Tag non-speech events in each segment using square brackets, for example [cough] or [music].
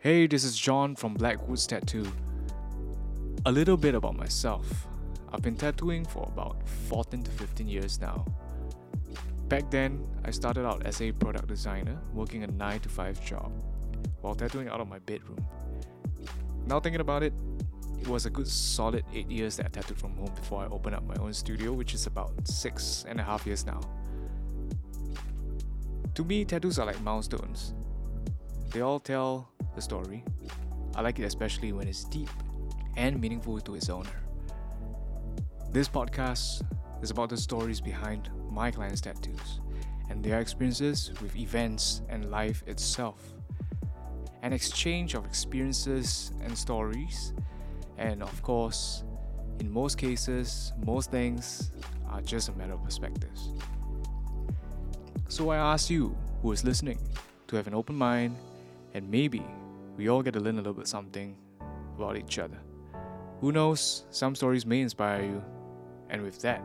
Hey, this is Jon from Blackwoods Tattoo. A little bit about myself. I've been tattooing for about 14 to 15 years now. Back then, I started out as a product designer, working a 9 to 5 job, while tattooing out of my bedroom. Now, thinking about it, it was a good solid 8 years that I tattooed from home before I opened up my own studio, which is about six and a half years now. To me, tattoos are like milestones. They all tell the story. I like it especially when it's deep and meaningful to its owner. This podcast is about the stories behind my clients' tattoos and their experiences with events and life itself. An exchange of experiences and stories, and of course, in most cases, most things are just a matter of perspectives. So I ask you, who is listening, to have an open mind and maybe we all get to learn a little bit something about each other. Who knows, some stories may inspire you. And with that,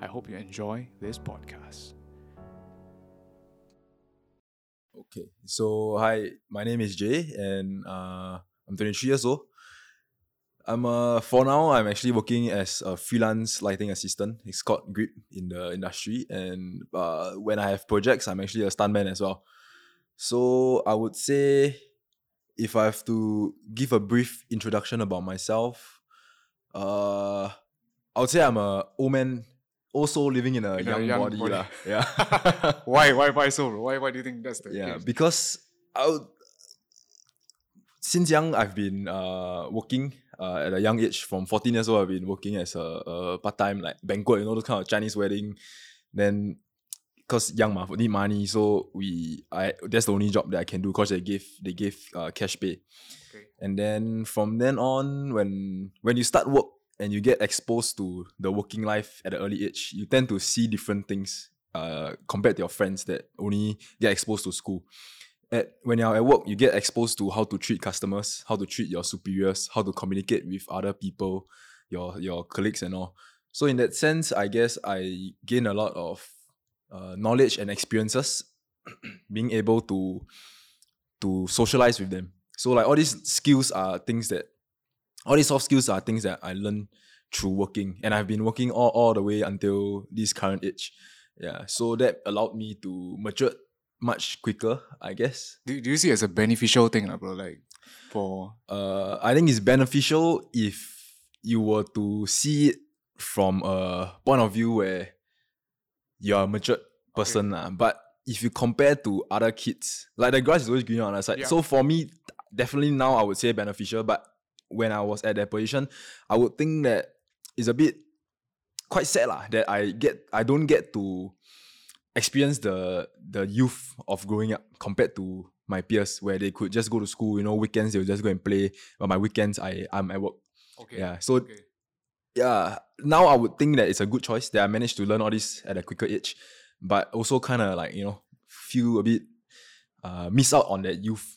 I hope you enjoy this podcast. Okay, so hi, my name is Jay, and uh, I'm 23 years old. I'm uh, for now I'm actually working as a freelance lighting assistant. It's called Grip in the industry, and uh, when I have projects, I'm actually a stuntman as well. So I would say, if I have to give a brief introduction about myself, uh, I would say I'm a old man, also living in a In a young, young body, body. [laughs] Yeah. [laughs] why, why, why so? Why, why do you think that's the yeah, case? because I would, since young I've been uh working uh at a young age from 14 years old I've been working as a, a part time like banquet you know those kind of Chinese wedding then because young ma, need money so we I that's the only job that I can do because they give they give uh, cash pay Okay. and then from then on when when you start work and you get exposed to the working life at an early age you tend to see different things uh compared to your friends that only get exposed to school at when you're at work, you get exposed to how to treat customers, how to treat your superiors, how to communicate with other people, your your colleagues and all. So in that sense, I guess I gain a lot of uh, knowledge and experiences, [clears throat] being able to to socialize with them. So like all these skills are things that all these soft skills are things that I learned through working, and I've been working all, all the way until this current age. Yeah, so that allowed me to mature much quicker, I guess. Do, do you see it as a beneficial thing, lah, bro? Like, for Uh, I think it's beneficial if you were to see it from a point of view where you're a matured person. lah. But if you compare to other kids, like the grass is always greener on the side. Yeah. So for me, definitely now I would say beneficial. But when I was at that position, I would think that it's a bit quite sad lah, that I get I don't get to experience the the youth of growing up compared to my peers where they could just go to school, you know, weekends they'll just go and play. But my weekends I I'm at work. okay, Yeah. So okay. Yeah, now I would think that it's a good choice that I managed to learn all this at a quicker age, but also kind of like you know feel a bit uh miss out on that youth.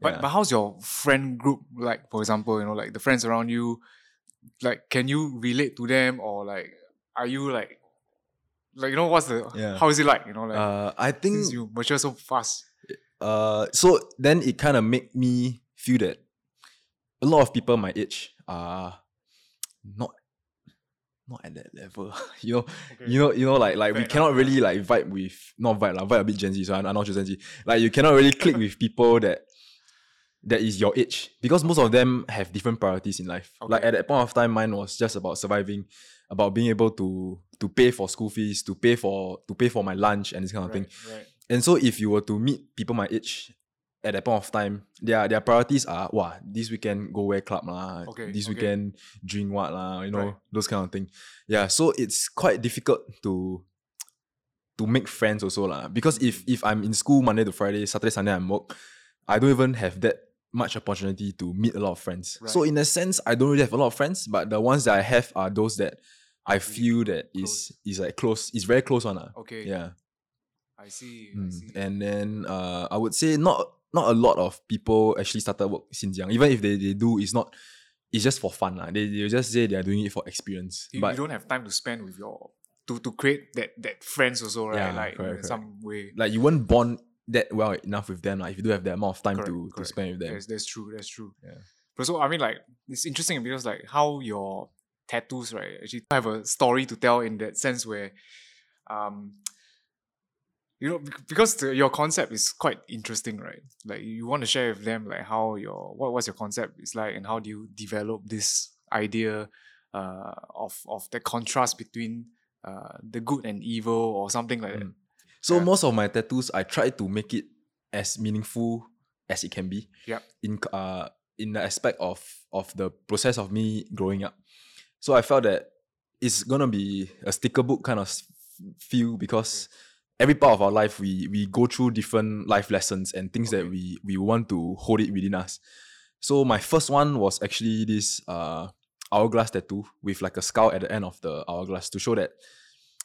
But Yeah. but how's your friend group like? For example, you know, like the friends around you, like can you relate to them or like are you like, like you know what's the Yeah. how is it like? You know, like uh, I think you mature so fast. uh so then it kind of make me feel that a lot of people my age are not not at that level. [laughs] You know you know you know like like Fair we enough, cannot really like vibe with not vibe lah vibe a bit gen z so i'm, I'm not sure gen z. Like you cannot really click with people that that is your age because most of them have different priorities in life. Like at that point of time mine was just about surviving about being able to to pay for school fees to pay for to pay for my lunch and this kind of thing. Right, right. and so if you were to meet people my age at that point of time, their their priorities are wow, this weekend go wear club lah. Okay, this okay. weekend drink what lah, you know, Right. those kind of thing. Yeah. So it's quite difficult to to make friends also lah. Because if if I'm in school Monday to Friday, Saturday, Sunday I'm work, I don't even have that much opportunity to meet a lot of friends. So in a sense, I don't really have a lot of friends, but the ones that I have are those that I feel that is is like close, is very close one. lah. Okay. Yeah. I see. I Mm. see. And then uh, I would say not not a lot of people actually started work since young. Even if they, they do, it's not it's just for fun. lah. They they just say they are doing it for experience. you, but you don't have time to spend with your to to create that that friends also, right? Yeah, like correct, in correct. some way. like you weren't born that well enough with them. Like, if you do have that amount of time Correct, to, to spend with them. That's, that's true. That's true. Yeah. But so I mean, like it's interesting because like how your tattoos, right, actually have a story to tell in that sense where, um, you know, because the, your concept is quite interesting, right? Like you want to share with them like how your what was your concept is like and how do you develop this idea, uh, of of the contrast between uh the good and evil or something like that. Mm. So Yeah. most of my tattoos, I try to make it as meaningful as it can be. Yep. In uh in the aspect of of the process of me growing up. So I felt that it's gonna be a sticker book kind of feel because every part of our life we we go through different life lessons and things that we we want to hold it within us. So my first one was actually this uh hourglass tattoo with like a skull at the end of the hourglass to show that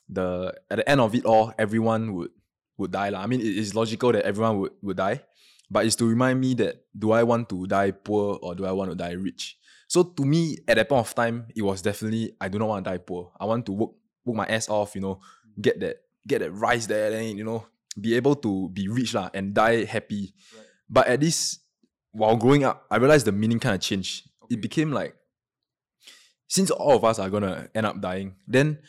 the at the end of it all, everyone would would die. I mean, it is logical that everyone would, would die, but it's to remind me that do I want to die poor or do I want to die rich? So to me, at that point of time, it was definitely I do not want to die poor. I want to work work my ass off, you know, get that get that rise there, then you know, be able to be rich lah and die happy. Right. But at this, while growing up, I realized the meaning kind of changed. Okay. It became like since all of us are gonna end up dying, then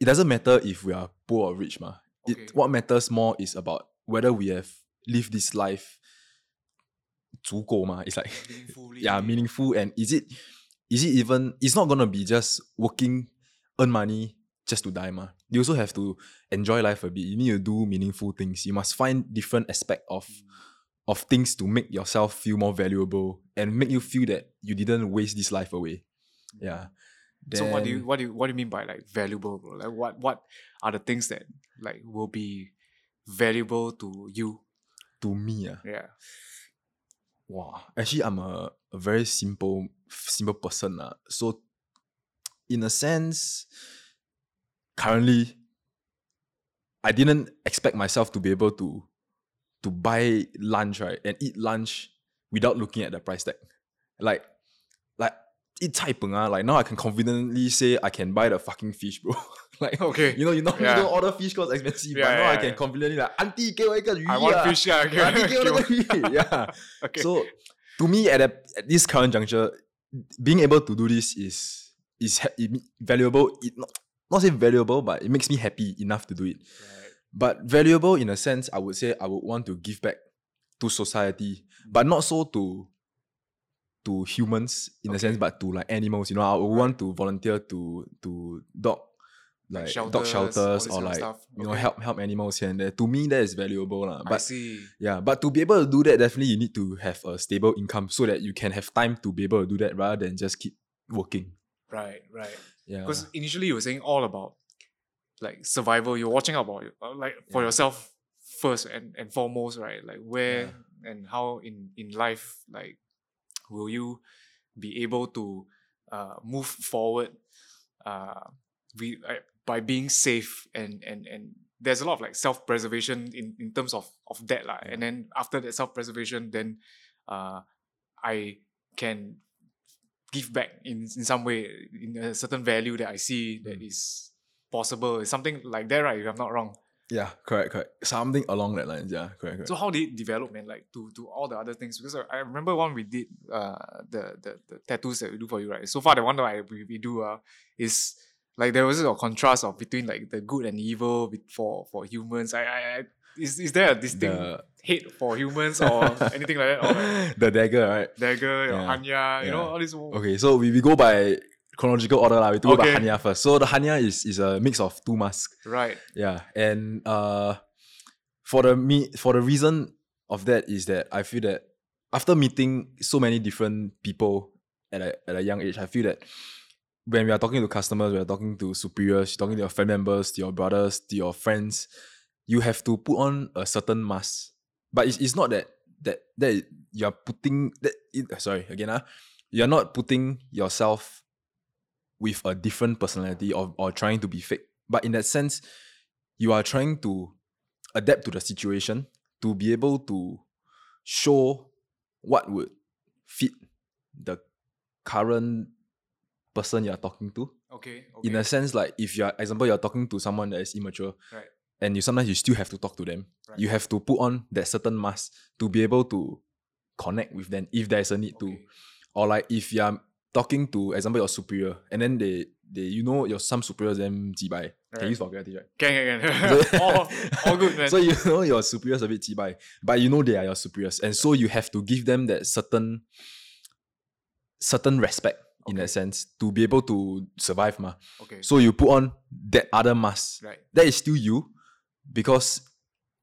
it doesn't matter if we are poor or rich, ma. Okay. It what matters more is about whether we have lived this life 足够 ma. It's like Meaningfully. [laughs] yeah, meaningful and is it is it even it's not gonna be just working, earn money just to die, ma. You also have to enjoy life a bit. You need to do meaningful things. You must find different aspect of of things to make yourself feel more valuable and make you feel that you didn't waste this life away. Yeah. So what do you what do you what do you mean by like valuable, bro? Like what what are the things that like will be valuable to you? to me ah, Yeah. wow. Actually, I'm a, a very simple simple person ah. So, in a sense, currently, I didn't expect myself to be able to to buy lunch right and eat lunch without looking at the price tag. Like, like eat type peng ah. Like now I can confidently say I can buy the fucking fish, bro. [laughs] like okay, you know you know yeah. don't order fish because expensive, yeah, but yeah, now yeah, I can confidently like auntie give me a I want ah. fish yeah. Okay. Auntie give [laughs] me yeah. [laughs] okay. So to me at, a, at this current juncture, being able to do this is is valuable. It not not say valuable, but it makes me happy enough to do it. Right. But valuable in a sense, I would say I would want to give back to society, but not so to to humans in a sense, but to like animals. You know, I would Right. want to volunteer to to dog like, dog shelters, all shelters or like stuff. you know help help animals here and there. To me, that is valuable, lah. But see. yeah, but to be able to do that, definitely you need to have a stable income so that you can have time to be able to do that rather than just keep working. Right, right. Yeah. Because initially you were saying all about like survival. You're watching out about uh, like for Yeah. yourself first and, and foremost, right? Like where and how in in life like will you be able to uh move forward uh we uh, by being safe and and and there's a lot of like self-preservation in in terms of of that lah. and then after that self-preservation then uh i can give back in in some way in a certain value that i see that Mm. is possible it's something like that right if i'm not wrong yeah, correct, correct. Something along that lines. Yeah, correct, correct. so how did it develop man like to to all the other things because i, remember one we did uh the, the the tattoos that we do for you right so far the one that I we, we do uh is like there was a contrast of between like the good and evil with, for for humans I, I, I is, is there a distinct the hate for humans or [laughs] anything like that or like the dagger, right? dagger Yeah. hannya you know all this Okay, so we, we go by chronological order lah. We talk Okay. about Hannya first. So the Hannya is is a mix of two masks. right Yeah, and uh, for the me for the reason of that is that I feel that after meeting so many different people at a at a young age, I feel that when we are talking to customers, we are talking to superiors, talking to your family members, to your brothers, to your friends, you have to put on a certain mask. But it's, it's not that that that you are putting that. It, sorry again, ah, you're not putting yourself with a different personality or, or trying to be fake. But in that sense, you are trying to adapt to the situation to be able to show what would fit the current person you're talking to. okay, okay. In a sense, like if you're example, you're talking to someone that is immature, Right. And you sometimes you still have to talk to them. Right. You have to put on that certain mask to be able to connect with them if there's a need to. Or like if you're talking to example your superior and then they they you know your some superiors them jibai. Can Right. use vulgarity, right? Can, can, can. [laughs] [laughs] all, all good, man. So you know your superiors a bit jibai, but you know they are your superiors, and so you have to give them that certain certain respect in Okay. that sense to be able to survive, ma. okay. So you put on that other mask. right. That is still you, because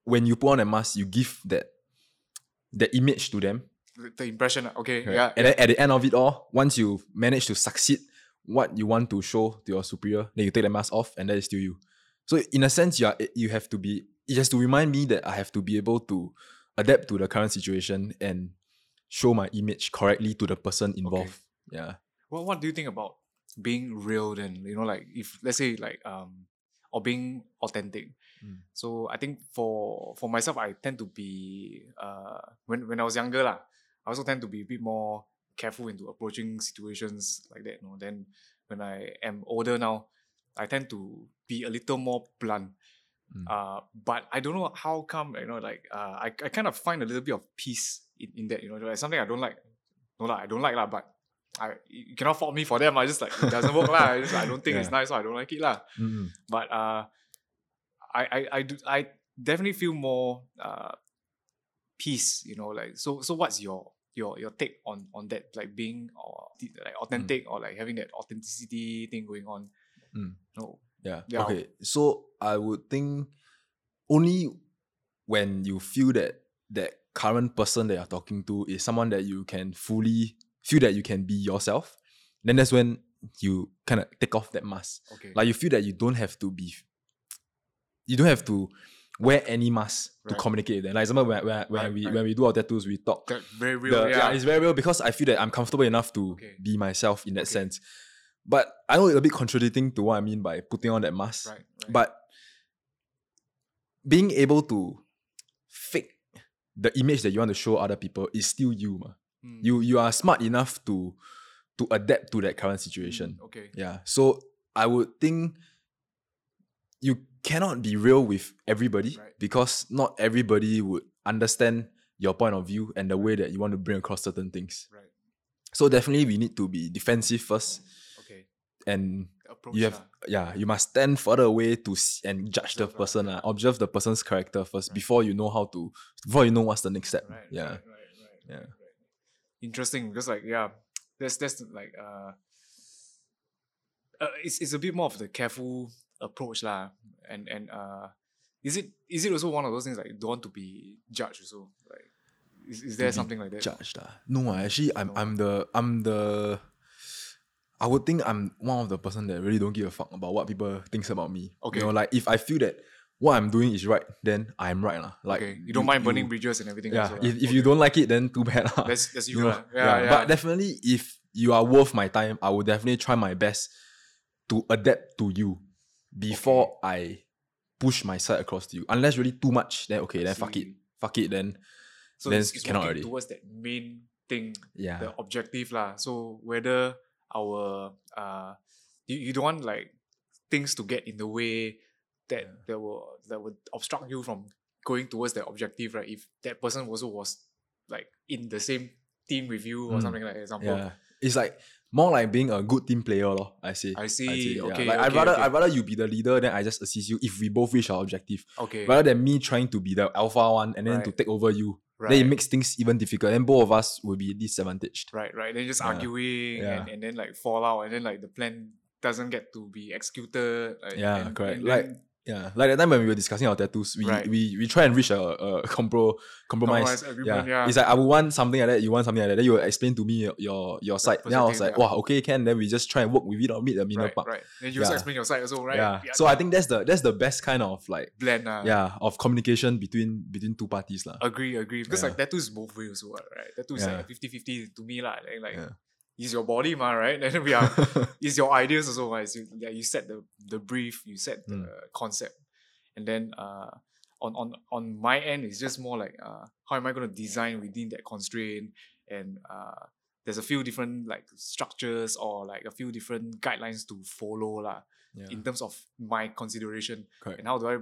when you put on a mask, you give that that image to them. The, the impression. Okay. right? Yeah. And then at the end of it all, once you manage to succeed what you want to show to your superior, then you take the mask off, and that is still you. So in a sense, you are you have to be. It has to remind me that I have to be able to adapt to the current situation and show my image correctly to the person involved. Yeah. Well, what do you think about being real then? You know, like if let's say like um or being authentic. Mm. So I think for for myself, I tend to be uh when when I was younger lah, I also tend to be a bit more careful into approaching situations like that. You know, then when I am older now, I tend to be a little more blunt. Mm. Uh, but I don't know how come you know like uh, I, I kind of find a little bit of peace in, in that you know like something I don't like no lah I don't like lah but I you cannot fault me for them I just like it doesn't work lah I just I don't think it's [laughs] nice so I don't like it lah Mm-mm. but uh I I I do I definitely feel more uh peace you know like so so what's your your your take on on that like being or like authentic or like having that authenticity thing going on Mm. no Yeah. Yeah. Okay. So I would think only when you feel that that current person that you're talking to is someone that you can fully feel that you can be yourself, then that's when you kind of take off that mask. okay Like you feel that you don't have to be, you don't have to wear any mask to communicate with them. Like example, when, when, when Right, we right. when we do our tattoos, we talk. That very real The- yeah, it's very real because I feel that I'm comfortable enough to Okay. be myself in that Okay. sense. But I know it's a bit contradicting to what I mean by putting on that mask. right, right. But being able to fake the image that you want to show other people is still you. Ma. Mm, You you are smart enough to to adapt to that current mm, situation. okay Yeah. So I would think you cannot be real with everybody Right. because not everybody would understand your point of view and the way that you want to bring across certain things. right So definitely we need to be defensive first okay and approach you have yeah, you must stand further away to and judge the Observe lah, person, yeah. uh, observe the person's character first Right. before you know how to before you know what's the next step. right yeah. right, Yeah. interesting because like yeah that's that's like uh, uh it's, it's a bit more of the careful approach lah and and uh is it is it also one of those things like you don't want to be judged also like is, is there something like that Judged. ah. No, actually I'm No. I'm the I'm the I would think I'm one of the person that really don't give a fuck about what people thinks about me. Okay. You know, like if I feel that what I'm doing is right, then I'm right. lah. Like okay you don't mind burning bridges and everything Yeah. also. If, if you don't like it, then too bad. [laughs] lah. that's that's you, you know, lah. yeah, yeah, But definitely, if you are worth my time, I will definitely try my best to adapt to you before I push my side across to you. Unless really too much, then okay, then fuck it, fuck it. Then so then it's, it's cannot already. towards that main thing yeah, the objective lah. So whether our uh you, you don't want like things to get in the way that that will that would obstruct you from going towards that objective, right? If that person also was like in the same team with you or Mm. something like example. yeah. It's like more like being a good team player, lor. I say. I see. yeah. Okay, Like I'd rather okay. I'd rather you be the leader, then I just assist you if we both reach our objective. Okay. Rather than me trying to be the alpha one and then to take over you. right. Then it makes things even difficult. Then both of us will be disadvantaged. right, right. Then just Yeah. arguing Yeah. And, and then like fall out and then like the plan doesn't get to be executed. Like, Yeah, and- correct. and Like, Yeah, like that time when we were discussing our tattoos, we Right. we, we try and reach a, a compro compromise. Compromise agreement, yeah. It's like I would want something like that, you want something like that. Then you explain to me your your, side. Then I was like, yeah. wow, okay, can. Then we just try and work with it or meet the middle right, part. right. Then you also Yeah. explain your side also, right? Yeah. So I think that's the that's the best kind of like blend. Uh, yeah of communication between between two parties lah. Agree, agree. Because Yeah. like tattoo is both ways also, what, right? Tattoo is Yeah. like 50-50 to me, lah. Like, like Yeah. It's your body, ma, right? And [laughs] then we are [laughs] it's your ideas also, right? It's you, yeah, you set the the brief, you set the Mm. concept. And then uh on on on my end, it's just more like uh how am I gonna design within that constraint and uh there's a few different like structures or like a few different guidelines to follow lah yeah. in terms of my consideration Correct. and how do I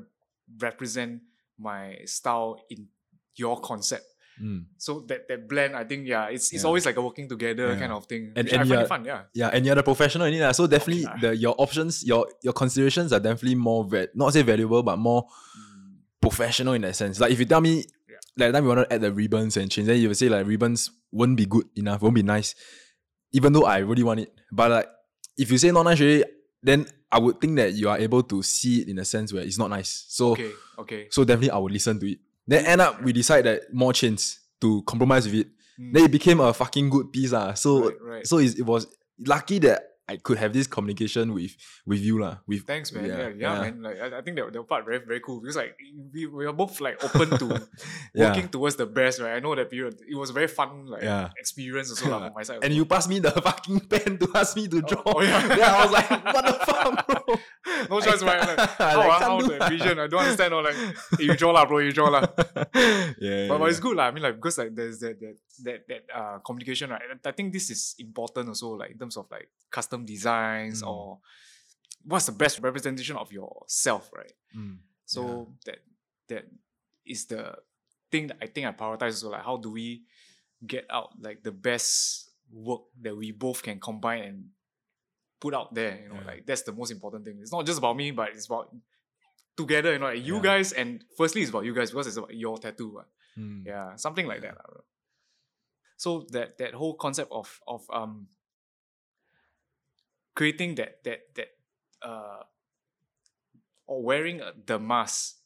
represent my style in your concept. Mm. So that that blend, I think, yeah, it's it's Yeah. always like a working together Yeah. kind of thing. And- which and I find fun, yeah. Yeah, and you're the professional in it. So definitely lah. the your options, your your considerations are definitely more va- not say valuable, but more professional in that sense. Like if you tell me like that time we want to add the ribbons and change, then you would say like ribbons won't be good enough, won't be nice. Even though I really want it. But like if you say not nice already, then I would think that you are able to see it in a sense where it's not nice. So Okay, okay. so definitely I would listen to it. Then end up we decide that more chains to compromise with it. Mm. Then it became a fucking good piece. Ah. So Right, right. so it's, it was lucky that I could have this communication with with you. lah. With Thanks, man. Yeah, Yeah, yeah, yeah. man. Like I, I think that that part very very cool because like we, we are both like open to [laughs] Yeah. working towards the best, right? I know that period. It was a very fun like Yeah. experience also lah from my side. and you passed me the [laughs] fucking pen to ask me to oh, draw. oh, yeah. [laughs] Then I was like, what the fuck, bro? no choice, right? Like, I how, can't how do- the vision? I don't understand. Or like, hey, you draw lah, bro. You draw lah. yeah, But, but it's good lah. I mean, like because like there's that that that that uh communication, right? I think this is important also, like in terms of like custom designs Mm. or what's the best representation of yourself, right? Mm. So that that is the thing that I think I prioritize. So like, how do we get out like the best work that we both can combine and put out there? You know, Yeah. like that's the most important thing. It's not just about me, but it's about together. You know, like you Yeah. guys and firstly, it's about you guys because it's about your tattoo. Mm. Yeah, something like that. So that that whole concept of of um creating that that that uh or wearing uh, the mask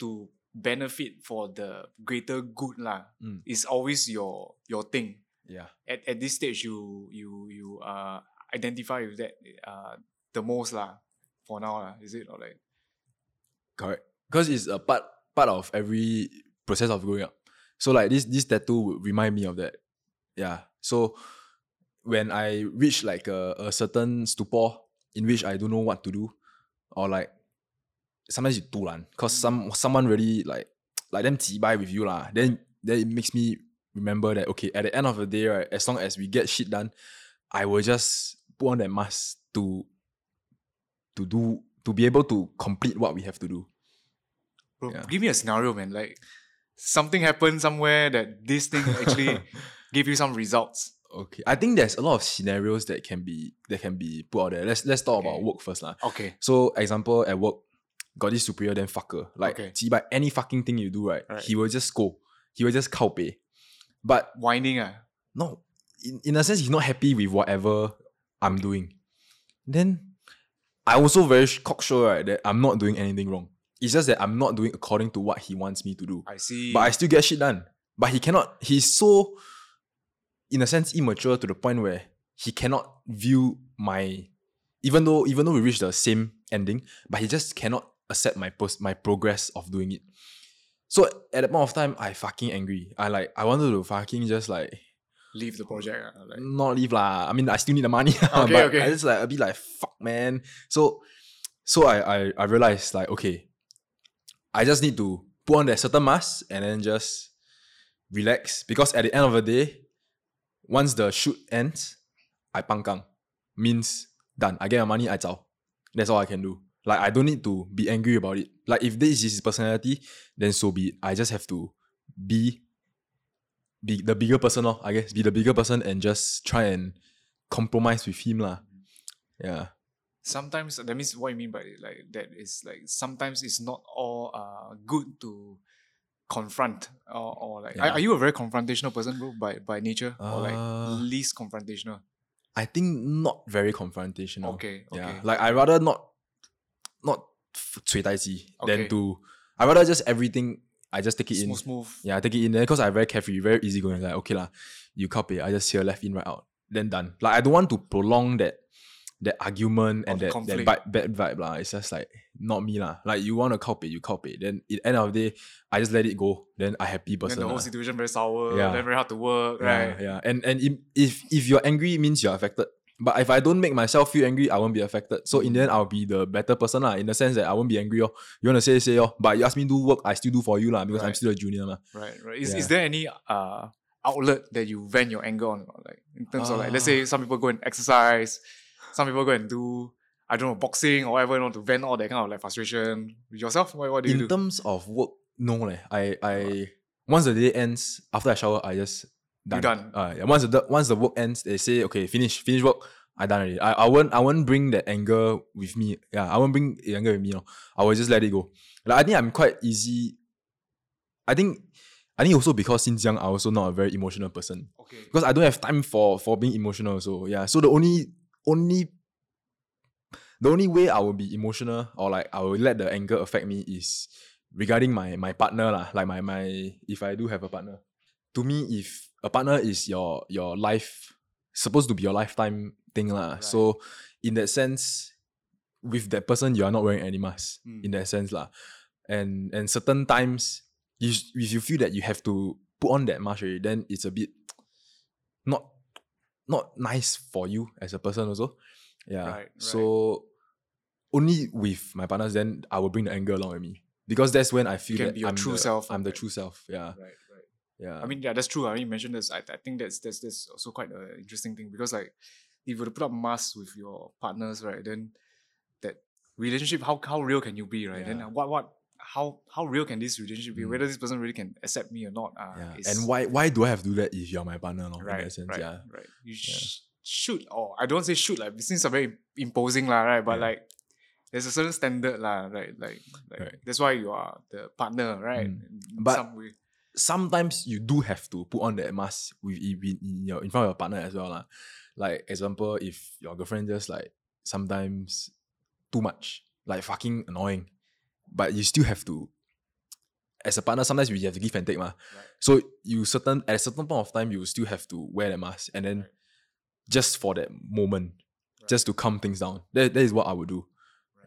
to benefit for the greater good lah Mm. is always your your thing. Yeah. At at this stage you you you uh identify with that uh the most lah for now lah. Is it or like Correct. Because it's a part part of every process of growing up. So like this this tattoo would remind me of that. Yeah. So when I reach like a, a certain stupor in which I don't know what to do, or like sometimes you dulan, cause some someone really like [tsk] like them by with you lah. Then then it makes me remember that okay, at the end of the day, right, as long as we get shit done, I will just put on that mask to to do to be able to complete what we have to do. Bro, Yeah. give me a scenario, man. Like something happened somewhere that this thing actually [laughs] gave you some results. Okay, I think there's a lot of scenarios that can be that can be put out there. Let's let's talk about work first, lah. Okay. So example at work, got this superior then fucker. Like Okay. see by any fucking thing you do, right? Right. He will just go. He will just cow pay. But Whining ah. no, in, in a sense, he's not happy with whatever I'm doing. Then I also very cocksure right, that I'm not doing anything wrong. It's just that I'm not doing according to what he wants me to do. I see. But I still get shit done. But he cannot, he's so, in a sense, immature to the point where he cannot view my, even though even though we reach the same ending, but he just cannot accept my post my progress of doing it. So at that point of time, I fucking angry. I like I wanted to fucking just like leave the project. ah, Like, not leave lah. I mean, I still need the money. [laughs] Okay, but okay. I just like a bit like fuck, man. So, so I I I realized like okay, I just need to put on that certain mask and then just relax because at the end of the day, once the shoot ends, I pangkang means done. I get my money, I zao. That's all I can do. Like I don't need to be angry about it. Like if this is his personality, then so be it. I just have to be be the bigger person, lor, I guess. Be the bigger person and just try and compromise with him. lah. Yeah. sometimes that means what you mean by it, like that is like sometimes it's not all uh good to confront or, or like are, Yeah. are you a very confrontational person, bro, by by nature or like Uh, least confrontational? I think not very confrontational. Okay, okay. Yeah. Like I rather not not cui tai Okay. than to I rather just everything I just take it smooth, in. smooth. Yeah, I take it in there because I very carefree, very easy going. Like, okay lah, you copy, I just hear left in, right out. Then done. Like I don't want to prolong that that argument and the that, that conflict. bad, vibe. lah. It's just like not me. lah. Like you want to copy, you copy. Then at the end of the day, I just let it go. Then I happy person. Then the whole lah. situation very sour, Yeah. then very hard to work, Yeah, right? Yeah. And and if, if you're angry, it means you're affected. But if I don't make myself feel angry, I won't be affected. So in the end, I'll be the better person lah. In the sense that I won't be angry. Oh. You wanna say say oh, but you ask me to do work, I still do for you lah because I'm still a junior lah. Right, right. Is, Yeah. is there any uh outlet that you vent your anger on? Like in terms of like, let's Ah. say some people go and exercise, some people go and do I don't know, boxing or whatever, you know, to vent all that kind of like frustration with yourself? What, what do you In do? terms of work, no leh. I I once the day ends, after I shower, I just done. done. Uh, yeah, once the once the work ends, they say okay, finish finish work. I done already. I, I won't I won't bring that anger with me. Yeah, I won't bring the anger with me. No. I will just let it go. Like I think I'm quite easy. I think I think also because since young I also not a very emotional person. okay. Because I don't have time for for being emotional. So yeah. So the only only the only way I will be emotional or like I will let the anger affect me is regarding my my partner lah. Like my my if I do have a partner. To me, if a partner is your your life supposed to be your lifetime thing lah. Right. So in that sense, with that person you are not wearing any mask. Mm. In that sense lah. And and certain times you if you feel that you have to put on that mask already, then it's a bit not nice for you as a person also. Yeah. Right, right. So only with my partners then I will bring the anger along with me. Because that's when I feel can that be your I'm true the, self, I'm the true self. Yeah. Right, right. Yeah. I mean, yeah, that's true. I mean, you mentioned this. I, I think that's that's that's also quite an interesting thing because like if you were to put up masks with your partners, right, then that relationship, how how real can you be, right? Then Yeah. uh, what what how how real can this relationship be? Mm. Whether this person really can accept me or not? Uh, yeah. And why why do I have to do that if you're my partner? No? right, sense, right, yeah. right. You sh- should or I don't say should like things are very imposing lah, right? But Yeah. like there's a certain standard lah, right? Like like Right. that's why you are the partner, right? Mm. But- some way. sometimes you do have to put on that mask with in, your in front of your partner as well. lah. Like example, if your girlfriend just like sometimes too much, like fucking annoying, but you still have to as a partner, sometimes you have to give and take, ma. Right. So you certain at a certain point of time you still have to wear the mask and then Right. just for that moment, Right. just to calm things down. That, that is what I would do.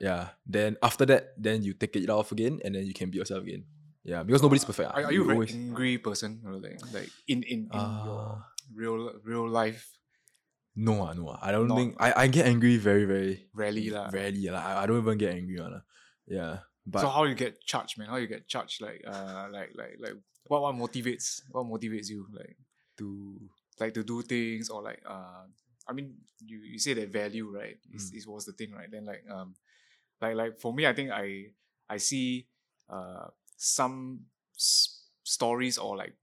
Yeah. Then after that, then you take it off again and then you can be yourself again. Yeah, because nobody's perfect. ah. Are, are you a always- angry person? Like, like in in, in your Uh, real real life? No, ah, no. I don't Not- think I, I get angry very, very Rarely lah. Rarely, lah. I, I don't even get angry, lah. Yeah, but so how you get charged, man? How you get charged? Like uh, like like like what what motivates what motivates you? Like to like to do things or like uh I mean you, you say that value right is, Mm. is was the thing right then like um like like for me I think I I see uh some s- stories or like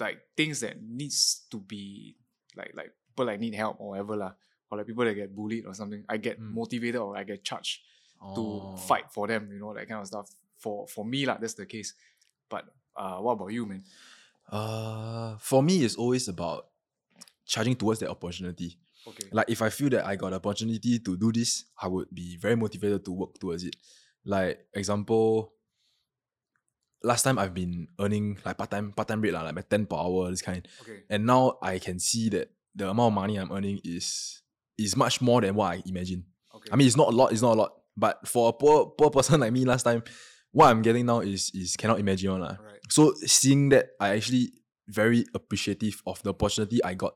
like things that needs to be like like people like need help or whatever lah or like people that get bullied or something I get Mm. motivated or I get charged to Oh. fight for them you know that kind of stuff for for me like, that's the case but uh what about you man Uh, for me, it's always about charging towards that opportunity. okay Like if I feel that I got the opportunity to do this, I would be very motivated to work towards it. Like example, last time I've been earning like part time part time rate lah, like my ten per hour this kind. okay and now I can see that the amount of money I'm earning is is much more than what I imagine. okay I mean, it's not a lot. It's not a lot, but for a poor poor person [laughs] like me last time, what I'm getting now is is cannot imagine lah. Right. So seeing that, I actually very appreciative of the opportunity I got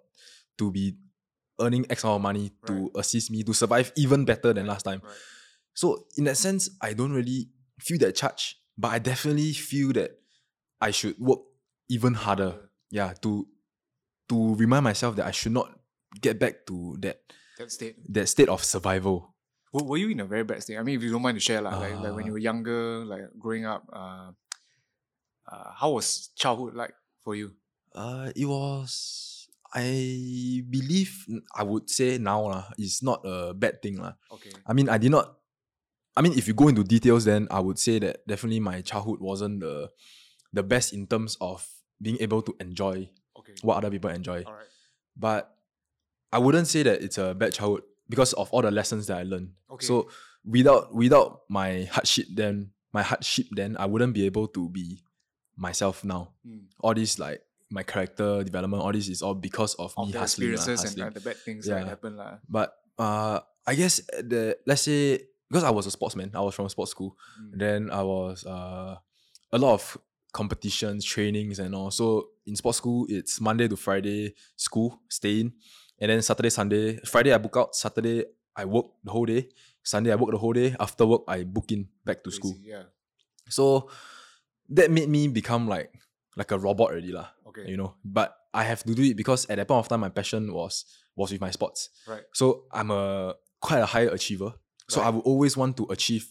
to be earning X amount of money to assist me to survive even better than last time. right. So in that sense, I don't really feel that charge, but I definitely feel that I should work even harder. Yeah, to to remind myself that I should not get back to that that state that state of survival. Were, were you in a very bad state? I mean, if you don't mind to share, like, like, like when you Uh, were younger, like growing up, uh, uh, how was childhood like for you? Uh, it was. I believe I would say now lah, it's not a bad thing lah. Okay. I mean, I did not. I mean, if you go into details, then I would say that definitely my childhood wasn't the the best in terms of being able to enjoy Okay. what other people enjoy. All right. But I wouldn't say that it's a bad childhood because of all the lessons that I learned. Okay. So without without my hardship then my hardship then I wouldn't be able to be myself now. Mm. All this like my character development, all this is all because of, Of me the hustling. experiences and hustling. uh, the bad things Yeah. that happen, lah. But uh I guess the let's say because I was a sportsman, I was from a sports school. Mm. Then I was uh a lot of competitions, trainings and all. So in sports school, it's Monday to Friday school, stay in. And then Saturday, Sunday, Friday I book out, Saturday I work the whole day. Sunday I work the whole day. After work I book in back to school. Yeah. So that made me become like like a robot already lah. Okay. You know. But I have to do it because at that point of time my passion was was with my sports. Right. So I'm a quite a high achiever. So I Right. would always want to achieve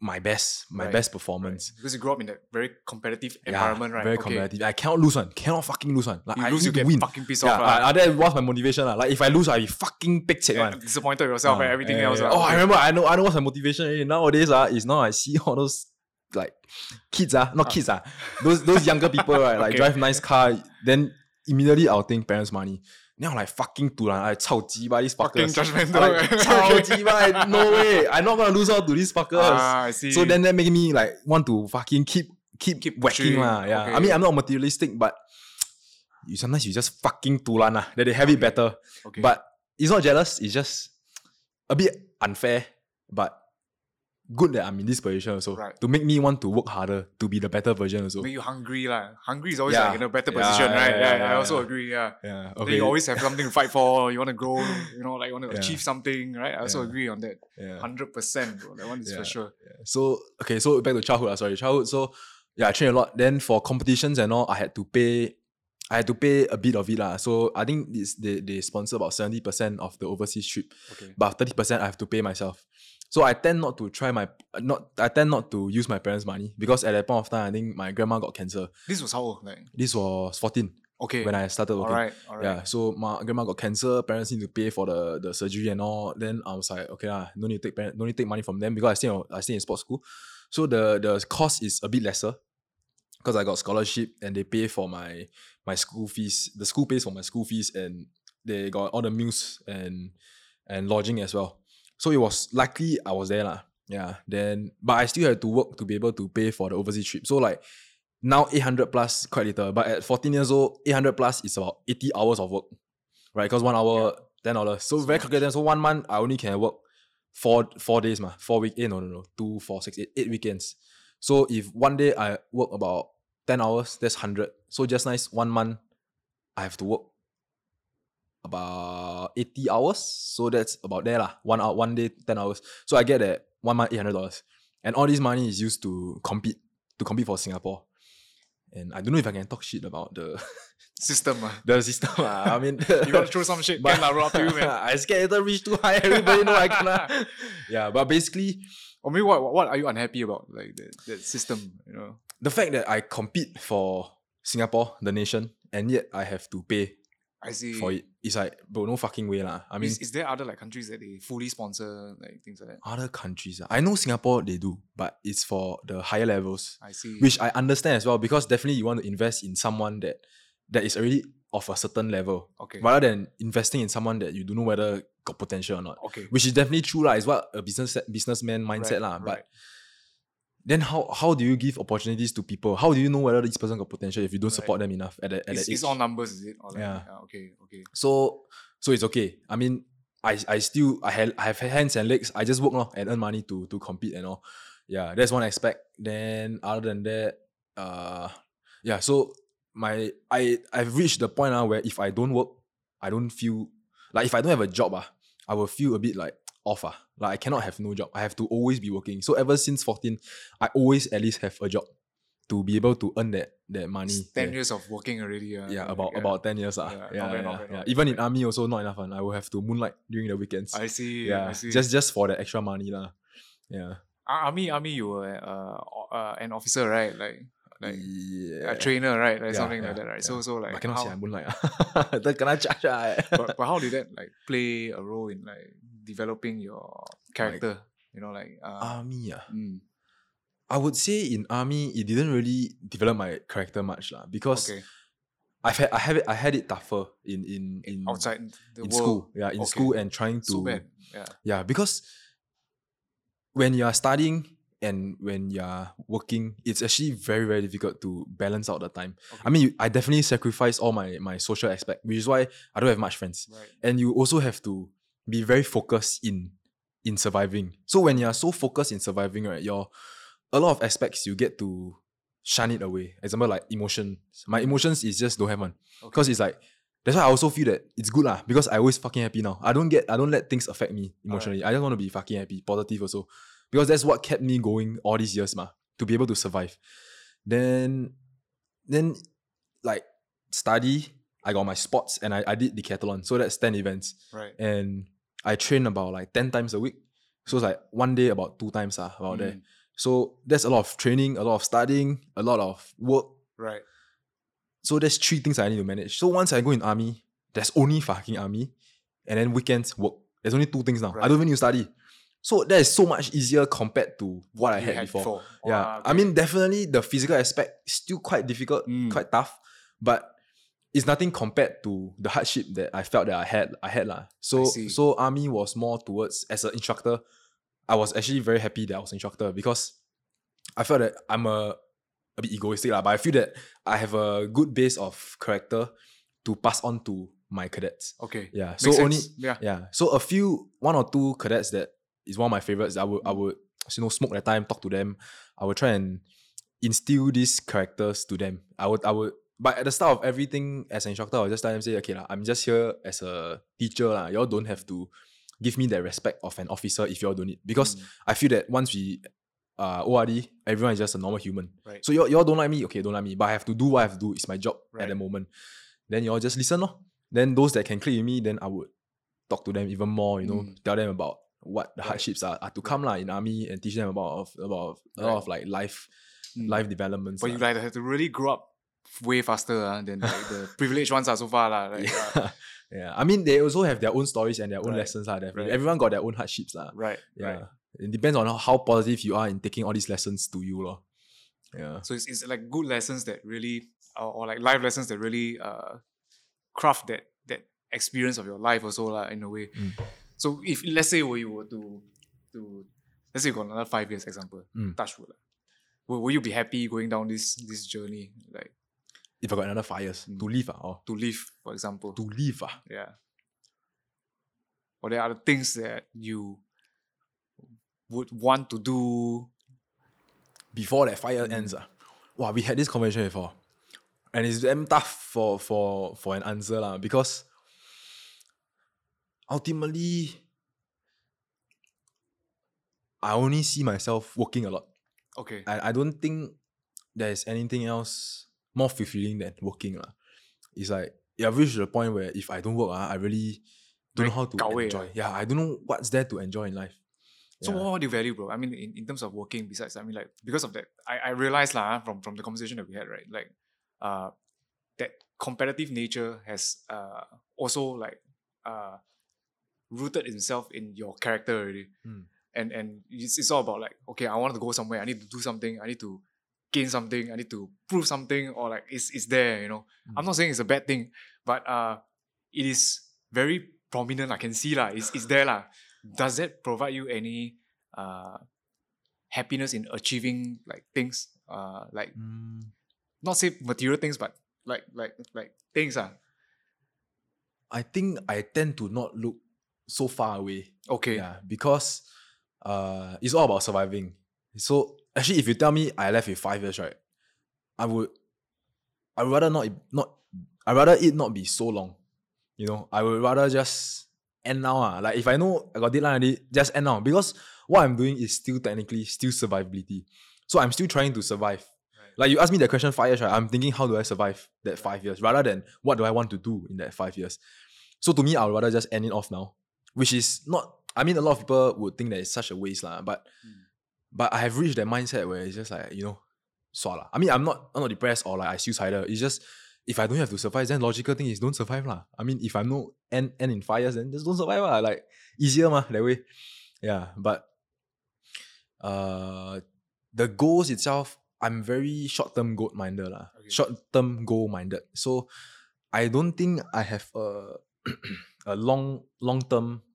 my best, my Right, best Right. performance. Because you grew up in a very competitive Yeah, environment, right? Very Okay. competitive. I cannot lose one. Cannot fucking lose one. Like You I lose, you get win. fucking pissed yeah, off. Lah. I, that was my motivation. lah. Like if I lose, I be fucking check Yeah, one. disappointed with yourself and Ah, everything yeah, else. yeah. lah. Oh, I remember. I know. I know what's my motivation already. Nowadays, ah, is now I see all those like kids, ah, not kids, ah, those those younger people, right? [laughs] Like Okay. drive nice car. Then immediately I'll think parents' money. Then I'm like fucking dulan, I 超级 by these Fucking fuckers. judgmental. I'm like, [laughs] 超级 by, no way. I'm not gonna lose out to these fuckers. Ah, I see. So then that make me like want to fucking keep keep Keep whacking pushing, lah. Yeah. I okay. mean I'm not materialistic, but you sometimes you just fucking dulan lah. That they have it better. okay. But it's not jealous, it's just a bit unfair, but good that I'm in this position also. Right. To make me want to work harder to be the better version also. make you hungry lah. Hungry is always Yeah. like in a better Yeah, position, right? yeah, Yeah, yeah, I also yeah. agree. Yeah. yeah. Then you always have something to fight for. You want to grow. You know, like you want to Yeah. achieve something, right? I also Yeah. agree on that. yeah. Hundred percent, bro. That one is Yeah. for sure. So okay, so back to childhood. ah, sorry, childhood. So yeah, I trained a lot. Then for competitions and all, I had to pay. I had to pay a bit of it lah. So I think this they they sponsor about seventy percent of the overseas trip, Okay. but thirty percent I have to pay myself. So I tend not to try my not. I tend not to use my parents' money because at that point of time, I think my grandma got cancer. This was how old? Like This was fourteen okay. when I started all working. right. All right. Yeah, so my grandma got cancer. Parents need to pay for the, the surgery and all. Then I was like, okay lah, no need to take parent, no need to take money from them because I stay in, I stay in sports school. So the the cost is a bit lesser because I got scholarship and they pay for my my school fees. The school pays for my school fees and they got all the meals and and lodging as well. So it was lucky I was there lah. Yeah. Then but I still had to work to be able to pay for the overseas trip. So like now 800 plus quite little, but at 14 years old, 800 plus is about 80 hours of work, right? Because one hour, ten dollars. So very calculated. So one month I only can work four four days, ma. Four week. Eh, no, no, no. Two, four, six, eight, eight weekends. So if one day I work about 10 hours, that's 100. So just nice, one month I have to work about 80 hours. So that's about there lah. One hour, one day, 10 hours. So I get that one month, $800. And all this money is used to compete, to compete for Singapore. And I don't know if I can talk shit about the [laughs] System. ah. the system. ah. I mean, [laughs] You gotta throw some shit? Can lah, bro. Up to you, man. [laughs] I scared later reach too high. Everybody know I cannot. yeah, but basically, Or maybe what what are you unhappy about? Like the, the system, you know? the fact that I compete for Singapore, the nation, and yet I have to pay I see. for it, it's like, bro, no fucking way lah. I mean, is, is there other like countries that they fully sponsor like things like that? other countries, I know Singapore they do, but it's for the higher levels, I see. which I understand as well because definitely you want to invest in someone that that is already of a certain level, okay. rather than investing in someone that you don't know whether got potential or not. okay. which is definitely true lah. It's what a business businessman mindset Right, lah. But right. Then how how do you give opportunities to people? How do you know whether this person got potential if you don't Right. support them enough at at It's, it's all numbers, is it? Like, Yeah. Okay. Okay. So so it's okay. I mean, I I still I have I have hands and legs. I just work lor and earn money to to compete and all. Yeah, that's one aspect. Then other than that, uh, yeah. So my I I've reached the point now where if I don't work, I don't feel like if I don't have a job ah, I will feel a bit like off ah. Like I cannot have no job. I have to always be working. So ever since fourteen, I always at least have a job to be able to earn that that money. It's ten yeah. years of working already. Uh, Yeah, about yeah. about ten years ah. Yeah, Yeah, not bad, yeah, not yeah, bad, yeah. Even bad. in army also not enough. One. I will have to moonlight during the weekends. I see. yeah, I see. just just for the extra money lah. Yeah, Ar- army, army. You were uh, uh, an officer, right? Like like yeah. a trainer, right? Like Yeah, something like that, right? So so But like I cannot how, say I moonlight. [laughs] Then kena charge ah. but, but how did that like play a role in like developing your character? you know, like uh, Army ah. mm, I would say in army it didn't really develop my character much lah because okay, I've had I have it I had it tougher in in in outside the in world. school. Yeah, in Okay. school and trying to so bad. Yeah. Yeah, because when you are studying and when you are working, it's actually very, very difficult to balance out the time. I mean, you, I definitely sacrifice all my, my social aspect, which is why I don't have much friends. Right. And you also have to be very focused in in surviving. So when you are so focused in surviving, right, your a lot of aspects you get to shun it away. Example like emotions. My emotions is just don't have one. Okay. Because it's like that's why I also feel that it's good lah because I always fucking happy now. I don't get I don't let things affect me emotionally. I just want to be fucking happy, positive also. Because that's what kept me going all these years, ma, to be able to survive. Then then like study, I got my sports and I, I did decathlon. So that's 10 events. right. And I train about like 10 times a week. So it's like one day about two times ah, about there. Mm. So there's a lot of training, a lot of studying, a lot of work. Right. So there's three things I need to manage. So once I go in army, there's only fucking army, and then weekends work. There's only two things now. I don't even need to study. So that is so much easier compared to what I You had, before. Yeah, Wow, I mean definitely the physical aspect is still quite difficult, Mm. quite tough, but it's nothing compared to the hardship that I felt that I had. I had lah. So so army was more towards as an instructor. I was actually very happy that I was an instructor because I felt that I'm a a bit egoistic lah, but I feel that I have a good base of character to pass on to my cadets. okay. Yeah. Makes So sense. only yeah. yeah. So a few one or two cadets that is one of my favorites. I would I would you know smoke that time, talk to them. I would try and instill these characters to them. I would I would but at the start of everything as an instructor, I would just tell them say, okay, lah, I'm just here as a teacher. lah. Y'all don't have to give me the respect of an officer if y'all don't need. Because Mm. I feel that once we uh ORD, everyone is just a normal human. Right. So y'all, y'all don't like me, okay, don't like me. But I have to do what I have to do. It's my job Right. at the moment. Then y'all just listen, lor. Then those that can click with me, then I would talk to them even more, you know, Mm. tell them about what the Right. hardships are, are to come lah in army and teach them about of, about a lot of like life Mm. life developments. But you lah. like have to really grow up way faster uh, than like the [laughs] privileged ones are so far. lah. Like, uh, [laughs] yeah. I mean they also have their own stories and their own Right. lessons. lah. definitely. Right. Everyone got their own hardships. lah. right. Yeah. Right. It depends on how, positive you are in taking all these lessons to you. lor. Yeah. So it's, it's like good lessons that really, or, or like life lessons that really uh, craft that that experience of your life also lah, in a way. Mm. So if let's say we were to to let's say you got another five years example, Mm. touch wood, will, will you be happy going down this this journey like If I got another five years Mm. to live, ah, or to live for example? to live, ah. Yeah. Or there are the things that you would want to do. before that fire Mm. ends, ah, wow, we had this conversation before. And it's damn tough for for for an answer lah, because ultimately I only see myself working a lot. Okay. I, I don't think there's anything else more fulfilling than working. lah. It's like yeah, I've reached the point where if I don't work, ah, I really don't know how to enjoy. ah. Yeah, I don't know what's there to enjoy in life. So Yeah. what do you value, bro? I mean, in, in terms of working, besides, I mean, like because of that, I, I realized lah from from the conversation that we had, right? Like, uh, that competitive nature has uh also like uh rooted itself in your character already, Mm. and and it's, it's all about like, okay, I want to go somewhere, I need to do something, I need to gain something, I need to prove something, or like it's it's there, you know. I'm not saying it's a bad thing, but uh, it is very prominent. I can see lah. It's it's there lah. Does that provide you any uh happiness in achieving like things uh like Mm, not say material things but like like like things ah I think I tend to not look so far away. okay Yeah, because uh, it's all about surviving. So actually, if you tell me I left with five years, right, I would, I would rather not not, I rather it not be so long. You know, I would rather just end now. Ah, like if I know I got deadline already, just end now because what I'm doing is still technically still survivability. So I'm still trying to survive. Like you asked me that question five years, right? I'm thinking how do I survive that five years rather than what do I want to do in that five years. So to me, I would rather just end it off now, which is not. I mean, a lot of people would think that it's such a waste, lah. But Mm. But I have reached that mindset where it's just like you know, swa lah. I mean, I'm not I'm not depressed or like I suicidal. It's just if I don't have to survive, then logical thing is don't survive lah. I mean, if I'm no end end in fires, then just don't survive lah. Like easier mah that way. Yeah, but uh, the goals itself, I'm very short term goal minded lah. Okay. Short term goal minded. So I don't think I have a [clears throat] a long long term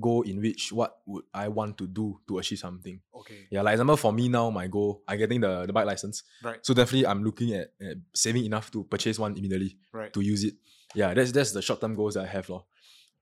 goal in which what would I want to do to achieve something. okay Yeah, like example for me now, my goal, I'm getting the, the bike license. right So definitely I'm looking at, at saving enough to purchase one immediately right to use it. Yeah, that's that's the short term goals that I have. Lor.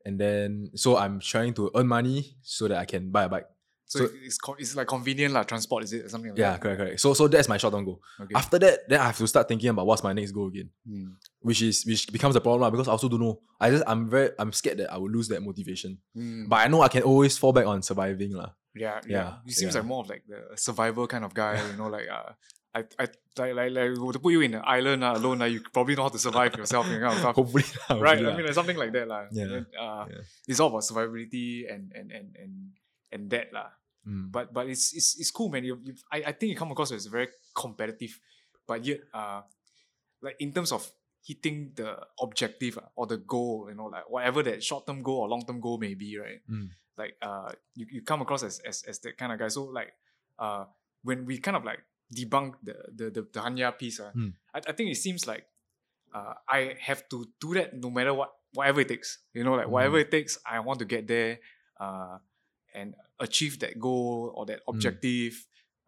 And then so I'm trying to earn money so that I can buy a bike. So, so- it's it's like convenient lah transport is it something like Yeah, that correct, correct. So so that's my short term goal. okay After that, then I have to start thinking about what's my next goal again. Mm. Which is which becomes a problem because I also don't know. I just I'm very I'm scared that I will lose that motivation. Mm. But I know I can always fall back on surviving lah. Yeah, yeah. Yeah, You seems yeah. like more of like the survivor kind of guy, you know, [laughs] like uh I I like like, like to put you in an island uh, alone, uh, you probably know how to survive yourself of [laughs] stuff. Hopefully, right? hopefully I mean like something like that. lah. Yeah, uh, yeah. it's all about survivability and and and and and that lah. Mm. But but it's it's, it's cool, man. You, you I, I think you come across as very competitive, but yet uh like in terms of hitting the objective ah, or the goal, you know, like whatever that short term goal or long term goal may be, right? Mm. Like uh you, you come across as, as as that kind of guy. So like uh when we kind of like debunk the the the, the Hannya piece, uh, Mm. I, I think it seems like uh I have to do that no matter what whatever it takes. You know, like whatever it takes, I want to get there uh and achieve that goal or that objective.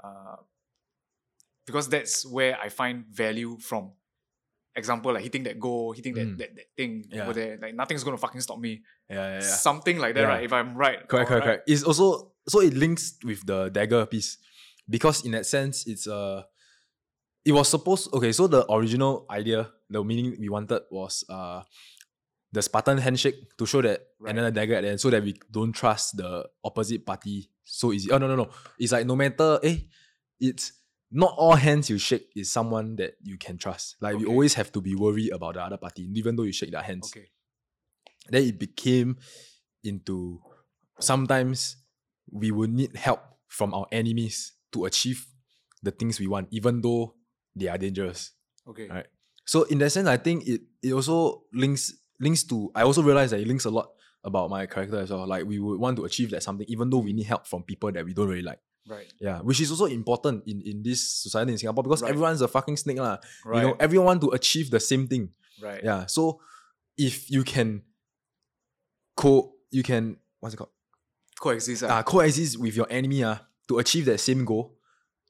Uh because that's where I find value from. Example like hitting that goal, hitting that, Mm. that, that thing Yeah. over there. Like nothing's gonna fucking stop me. Yeah, yeah, yeah. Something like that, Yeah. right? If I'm right. Correct, correct, alright. correct. It's also so it links with the dagger piece because in that sense, it's uh it was supposed okay. So the original idea, the meaning we wanted was uh the Spartan handshake to show that, Right. and then the dagger at the end, so that we don't trust the opposite party so easy. Oh no, no, no! It's like no matter eh, it's not all hands you shake is someone that you can trust. Like we always have to be worried about the other party, even though you shake their hands Okay. then it became into sometimes we will need help from our enemies to achieve the things we want, even though they are dangerous. Okay. Right. So in that sense, I think it it also links links to I also realized that it links a lot about my character as well. Like we would want to achieve that something, even though we need help from people that we don't really like. Right. Yeah. Which is also important in, in this society in Singapore because Right. everyone's a fucking snake. lah. Right. You know, everyone to achieve the same thing. right. Yeah. So if you can co you can what's it called? Coexist. Uh, ah. coexist with your enemy uh, to achieve that same goal.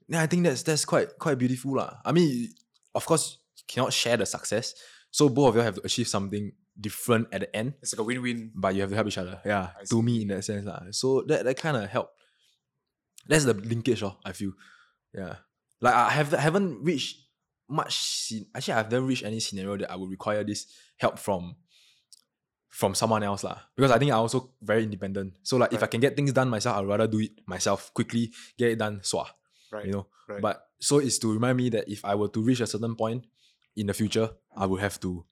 Then I think that's that's quite quite beautiful. lah. I mean, of course, you cannot share the success. So both of you have to achieve something different at the end, It's like a win-win. but you have to help each other. Yeah. To me in that sense. lah. So that, that kind of help. That's the linkage, oh, I feel. Yeah. Like I have haven't reached much. Actually, I've never reached any scenario that I would require this help from from someone else. lah. Because I think I'm also very independent. So like if I can get things done myself, I'd rather do it myself quickly, get it done, swah. Right. You know? Right. But so it's to remind me that if I were to reach a certain point in the future, I would have to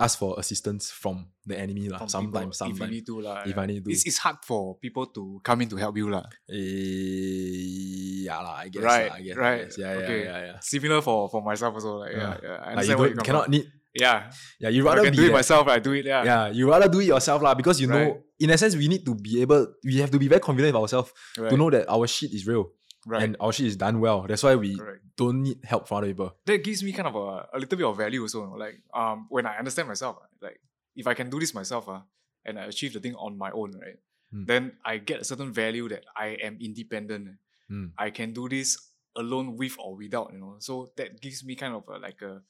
ask for assistance from the enemy. lah. sometimes, people, If you need to, lah. If yeah. I need to. It's, it's hard for people to come in to help you, lah. Eh, yeah, lah, I guess. Right, lah, I guess, I right, guess. Yeah, okay. yeah, yeah, yeah. Similar for for myself also, like yeah, Yeah. yeah. I Like you you don't, cannot need. Yeah, Yeah, you I rather do it that- myself. I do it. Yeah, Yeah, you rather do it yourself lah because you know, in a sense, we need to be able, we have to be very confident of ourselves right. to know that our shit is real right. and our shit is done well. That's why we Correct. don't need help from other people. that gives me kind of a, a little bit of value also. Like um when I understand myself, like if I can do this myself, uh, and I achieve the thing on my own, right? Mm. Then I get a certain value that I am independent. Mm. I can do this alone with or without, you know. So that gives me kind of a, like a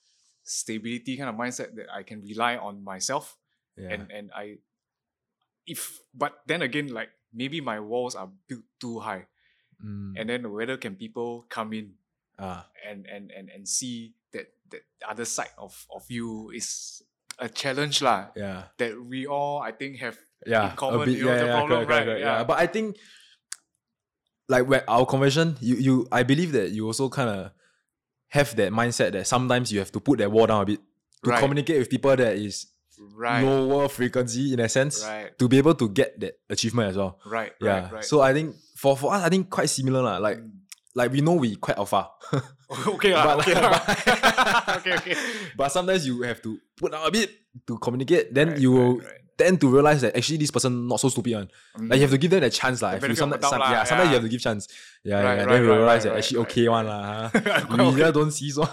stability kind of mindset that I can rely on myself Yeah. and and I if but then again like maybe my walls are built too high Mm. and then whether can people come in ah, and and and and see that that the other side of of you is a challenge lah yeah. that we all I think have yeah, in common, bit, you know, yeah, the yeah, problem, correct, right? correct, yeah. Yeah. But I think, like when our conversion, you you, I believe that you also kind of have that mindset that sometimes you have to put that wall down a bit to Right. communicate with people that is right lower frequency in a sense right to be able to get that achievement as well. right Yeah. right right So I think for for us, I think quite similar lah. Like Mm. like we know we quite alpha, [laughs] okay ah, But- okay [laughs] lah [laughs] okay okay but sometimes you have to put down a bit to communicate. Then Right, you will right, right. tend to realize that actually this person not so stupid one. Hmm. Like you have to give them a chance. The If you benefit of the sometimes, some- lah, yeah, sometimes you have to give chance. Yeah, yeah. right, then right, realize that actually okay one lah. We okay. just don't see one.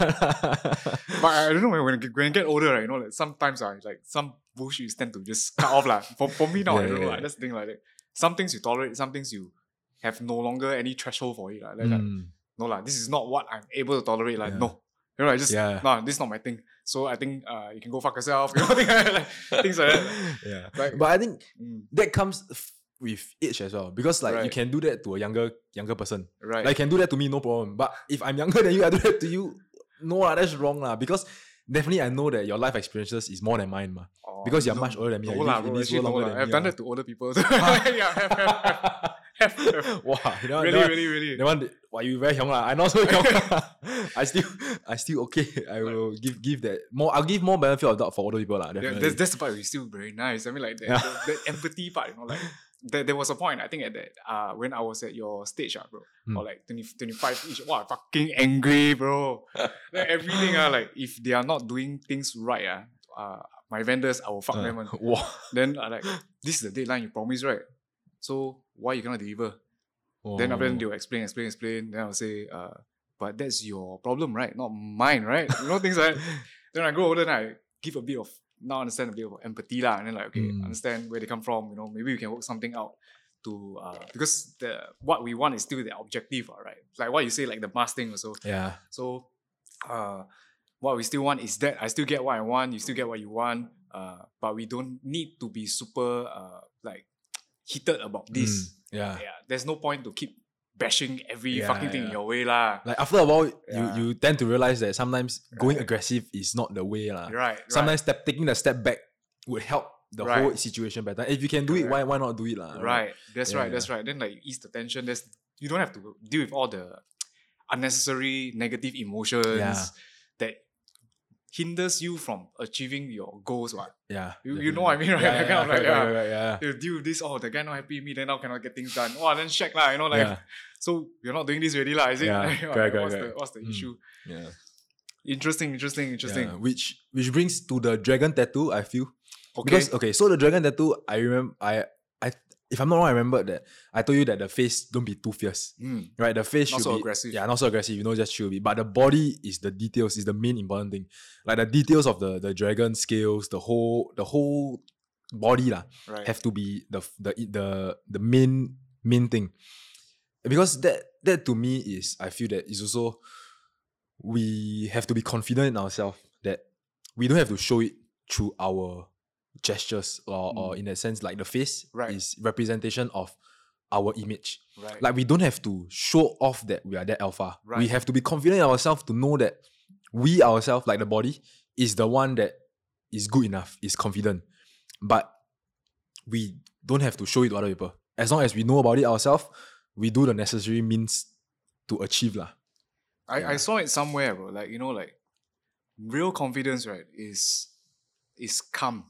but I don't know when when get, when I get older right you know like sometimes ah, I like some bullshit you tend to just cut off lah for for me now I don't know yeah, I just think like that some things you tolerate some things you have no longer any threshold for it. Like, like, Mm, no lah, this is not what I'm able to tolerate. Like, Yeah. no. You know, I just Yeah. no, this is not my thing. So I think uh you can go fuck yourself. [laughs] You know, things like, that, things like that. [laughs] yeah. Like- but I think Mm, that comes f- with age as well because like you can do that to a younger younger person. right. Like you can do that to me, no problem. But if I'm younger [laughs] than you, I do that to you. No, lah, that's wrong lah. Because definitely I know that your life experiences is more than mine, ma. Oh, because you're no, much older than me. No lah, bro, actually no I've done that to older people. so- yeah, have, have, have, have, have. wow, Really, that one- really, really. That one, why you very young lah? I not so young. I still, I still okay. I will give give that more. I'll give more benefit of doubt for older people lah. Definitely. that's, that's the part it's still very nice. I mean, like that, Yeah. that, that empathy part, you know, like there, there was a point I think at that uh when I was at your stage, ah, bro, Mm. or like 20, 25 each. Wow, fucking angry, bro. like everything, ah, like if they are not doing things right, ah, uh, my vendors, I will fuck Uh, them. wow. Then I like, this is the deadline you promised, right? So why you cannot deliver? Then after Oh. that, they will explain, explain, explain. Then I'll say, uh, but that's your problem, right? Not mine, right? You know things like that. [laughs] Then I grow older and I give a bit of now understand a bit of empathy lah, and then like okay, Mm. understand where they come from. You know, maybe we can work something out to uh because the what we want is still the objective, right? Like what you say, like the mask thing also. Yeah. So, uh, what we still want is that I still get what I want, you still get what you want, uh, but we don't need to be super uh like heated about this. Mm, yeah. Yeah, there's no point to keep bashing every Yeah, fucking thing in your way lah. Like after a while, Yeah. you you tend to realize that sometimes going Right. aggressive is not the way lah. Right. Sometimes step taking the step back would help the Right. whole situation better. If you can do it, why why not do it lah? Right. That's Yeah, right. That's right. Then like ease the tension. There's you don't have to deal with all the unnecessary negative emotions Yeah. Hinders you from achieving your goals. What Yeah. You- you know what I mean, right? Yeah, yeah, kind of like, yeah. right, yeah. you deal with this. Oh, the guy not happy with me. Then now cannot get things done. Wow, then check lah. You know like yeah. so you're not doing this already lah. Is it? Yeah, [laughs] Like, correct, correct, what's the correct. what's the Mm. issue? yeah. Interesting. Interesting. Interesting. Yeah, Which which brings to the dragon tattoo, I feel. Okay. Because okay, so the dragon tattoo, I remember I if I'm not wrong, I remember that I told you that the face don't be too fierce. Mm. Right? The face Not should so be aggressive. Yeah, not so aggressive, you know, just chill bit. But the body is the details, is the main important thing. Like the details of the the dragon scales, the whole the whole body lah, Right. have to be the the the the main main thing. Because that that to me is I feel that is also we have to be confident in ourselves that we don't have to show it through our gestures or, or in a sense like the face Mm. Right. is representation of our image. right. Like we don't have to show off that we are that alpha. We have to be confident in ourselves to know that we ourselves, like the body, is the one that is good enough, is confident. But we don't have to show it to other people. As long as we know about it ourselves, we do the necessary means to achieve lah. I, I saw it somewhere, bro. Like, you know, like real confidence, right, is is calm.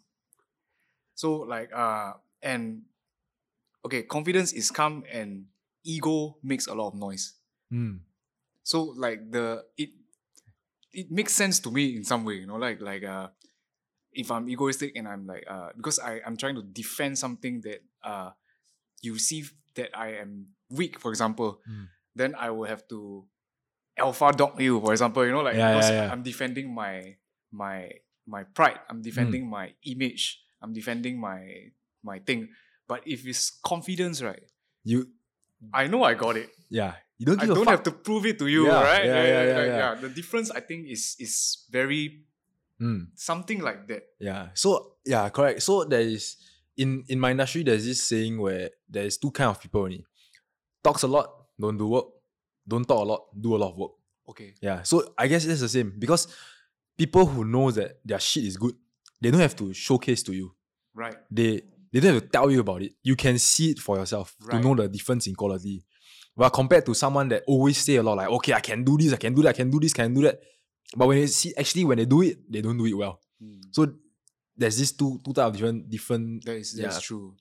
So like uh and okay, confidence is calm and ego makes a lot of noise. Mm. So like the it it makes sense to me in some way, you know, like like uh if I'm egoistic and I'm like uh because I, I'm trying to defend something that uh you see that I am weak, for example, Mm. then I will have to alpha dog you, for example, you know, like Yeah, yeah, because yeah. I'm defending my my my pride, I'm defending my image, I'm defending my my thing. But if it's confidence, right? You I know I got it. yeah. You don't I don't fuck. have to prove it to you, Yeah, right? yeah, yeah, yeah, like, yeah. The difference I think is is very Mm. something like that. Yeah. So yeah, correct. So there is in in my industry, there's this saying where there is two kind of people only. Talks a lot, don't do work. Don't talk a lot, do a lot of work. Okay. Yeah. So I guess it's the same because people who know that their shit is good, they don't have to showcase to you. Right. They they don't have to tell you about it. You can see it for yourself to know the difference in quality. Well, compared to someone that always say a lot like, okay, I can do this, I can do that, I can do this, can do that. But when they see actually when they do it, they don't do it well. Hmm. So there's these two two type of different different That is that's Yeah. true.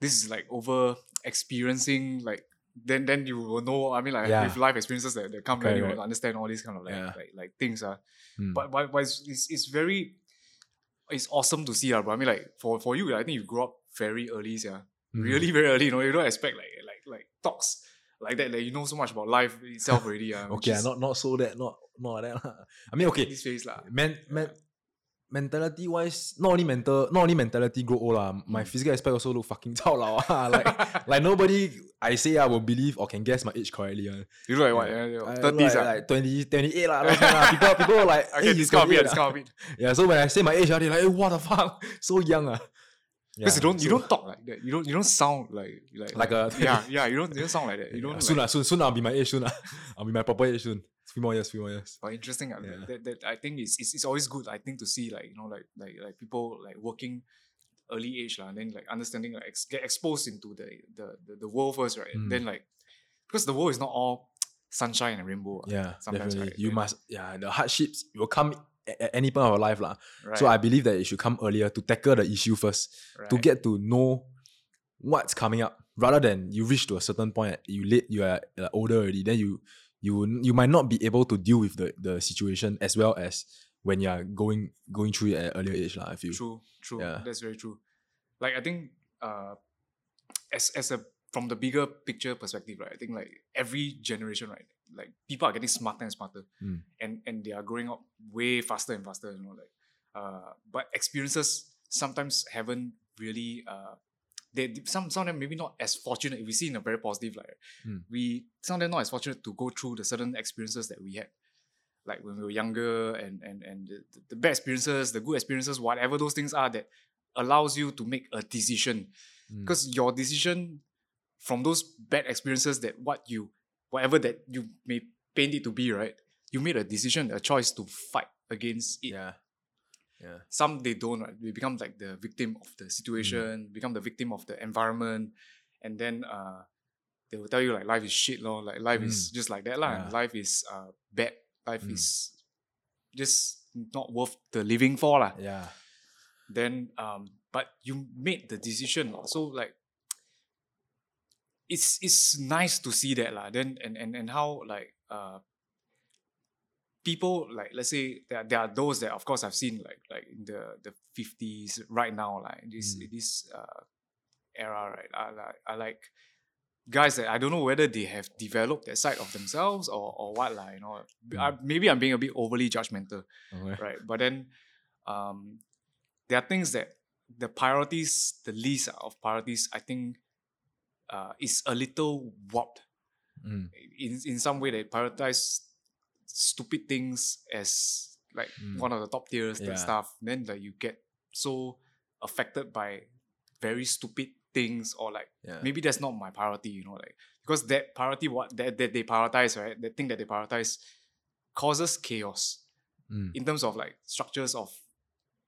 This is like over experiencing like then then you will know. I mean like Yeah. with life experiences that, that come Correct, then you correct. understand all these kind of like Yeah. like, like things uh. Mm. But but, but it's, it's it's very it's awesome to see uh, but I mean like for, for you I think you grew up very early yeah. Mm. Really very early, you know, you don't expect like like like talks like that, like you know so much about life itself already. Uh, okay, is not not so that not not that. I mean [laughs] okay, this phase lah. men, men, mentality wise, not only mental, not only mentality grow old lah. My Mm. physical aspect also look fucking [laughs] chao lao ah. Like like nobody I say I will believe or can guess my age correctly. ah. You look like what? Yeah. Yeah, yeah, I look 30s like, ah. like 20, 28 lah. People [laughs] people were like Okay, "Eh, this he's kind of 28 it, ah." of it. [laughs] Yeah, so when I say my age, ah, they like, hey, what the fuck, so young ah. Because you Yeah, don't you so- don't talk like that. You don't you don't sound like like Like a- yeah yeah you don't you don't sound like that. You Yeah, don't soon like, soon soon I'll be my age soon. I'll be my proper age soon. Few more years, few more years. But interesting. ah, Yeah. That, that I think it's, it's it's always good. I think to see like you know like like like people like working early age lah, and then like understanding like ex- get exposed into the the the, the world first, right? Mm. Then like because the world is not all [tsk] sunshine and rainbow. ah, Yeah, sometimes, definitely. right? You must, yeah, the hardships will come at any point of your life. lah. Right. So I believe that it should come earlier to tackle the issue first, to get to know what's coming up rather than you reach to a certain point you late you are uh, older already then you you you might not be able to deal with the the situation as well as when you are going going through it at an earlier age lah, I feel True, true. Yeah. That's very true. Like I think uh as as a from the bigger picture perspective, right? I think like every generation, right? Like people are getting smarter and smarter. Mm. And and they are growing up way faster and faster, you know, like uh but experiences sometimes haven't really uh they some some of them maybe not as fortunate if we see in a very positive light. Mm. We some of them not as fortunate to go through the certain experiences that we had like when we were younger and and and the, the bad experiences the good experiences whatever those things are that allows you to make a decision Mm. because your decision from those bad experiences that what you whatever that you may paint it to be right you made a decision a choice to fight against it yeah yeah some they don't right they become like the victim of the situation Mm. become the victim of the environment and then uh they will tell you like life is shit lor. like life is just like that lah. Mm. Yeah. life is uh bad life Mm. is just not worth the living for lah. yeah then um but you made the decision so like it's it's nice to see that lah. then and, and and how like uh people like let's say there, there are those that of course I've seen like like in the the 50s right now like this Mm. this uh era right I like I like guys that I don't know whether they have developed that side of themselves or or what like you know I, maybe I'm being a bit overly judgmental okay. right? But then um, there are things that the priorities, the list of priorities, I think uh, is a little warped Mm. in in some way. They prioritize stupid things as like Mm. one of the top tiers Yeah. and stuff. Then like you get so affected by very stupid things or like yeah maybe that's not my priority, you know, like because that priority what that, that they prioritize, right? That thing that they prioritize causes chaos Mm. in terms of like structures of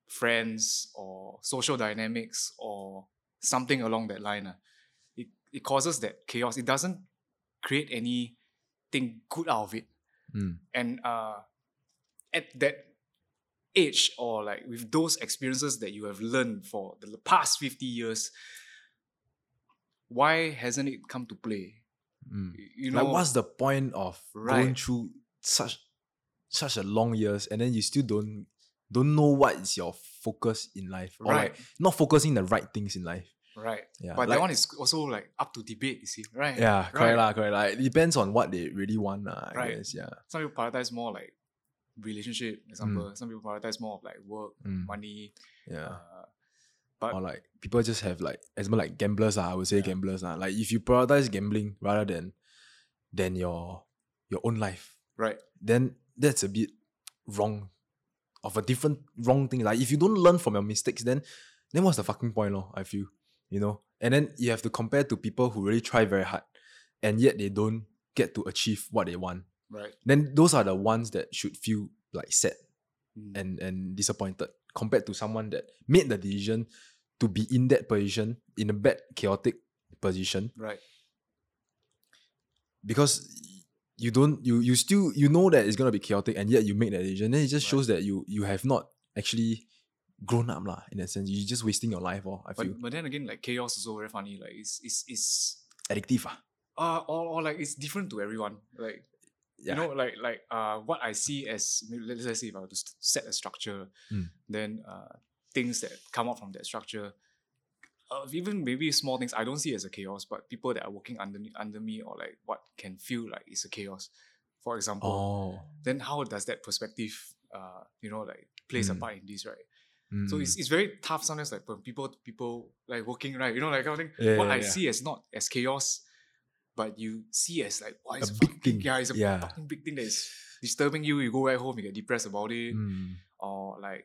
friends or social dynamics or something along that line. ah. It, it causes that chaos. It doesn't create anything good out of it. Mm. And uh, at that age or like with those experiences that you have learned for the past 50 years, why hasn't it come to play? Mm. You know, like what's the point of going through such such a long years and then you still don't don't know what is your focus in life or right, like not focusing the right things in life right. yeah But like, that one is also like up to debate, you see, right? yeah correct right. lah, correct lah. it depends on what they really want lah, I Right. guess yeah some people prioritize more like relationship, example. Some people prioritize more of like work, Mm. money. yeah Uh, but or like people just have like as more like gamblers ah, I would say Yeah. gamblers ah. like if you prioritize gambling rather than than your your own life right, then that's a bit wrong of a different wrong thing. Like if you don't learn from your mistakes, then then what's the fucking point, lor? I feel. You know? And then you have to compare to people who really try very hard and yet they don't get to achieve what they want. right. Then those are the ones that should feel like sad Mm. and, and disappointed compared to someone that made the decision to be in that position, in a bad, chaotic position, right, because you don't you you still you know that it's gonna be chaotic and yet you make that decision, then it just Right. shows that you you have not actually grown up lah in a sense. You're just wasting your life, or I feel but, but then again, like chaos is also very funny. Like it's it's it's addictive. Ah. uh or, or like it's different to everyone. Like Yeah. you know, like like uh what I see as let's let's say if I were to set a structure, Mm. then uh things that come out from that structure. Uh, even maybe small things I don't see as a chaos, but people that are working under me, under me or like what can feel like it's a chaos. For example, oh. then how does that perspective uh you know like plays a Mm. part in this right so Mm. it's, it's very tough sometimes like when people people like working right you know like kind of thing Yeah, what yeah, i yeah. see as not as chaos but you see as like why A it's big fucking, thing. yeah it's a fucking big thing that is disturbing you you go back home you get depressed about it Mm. or like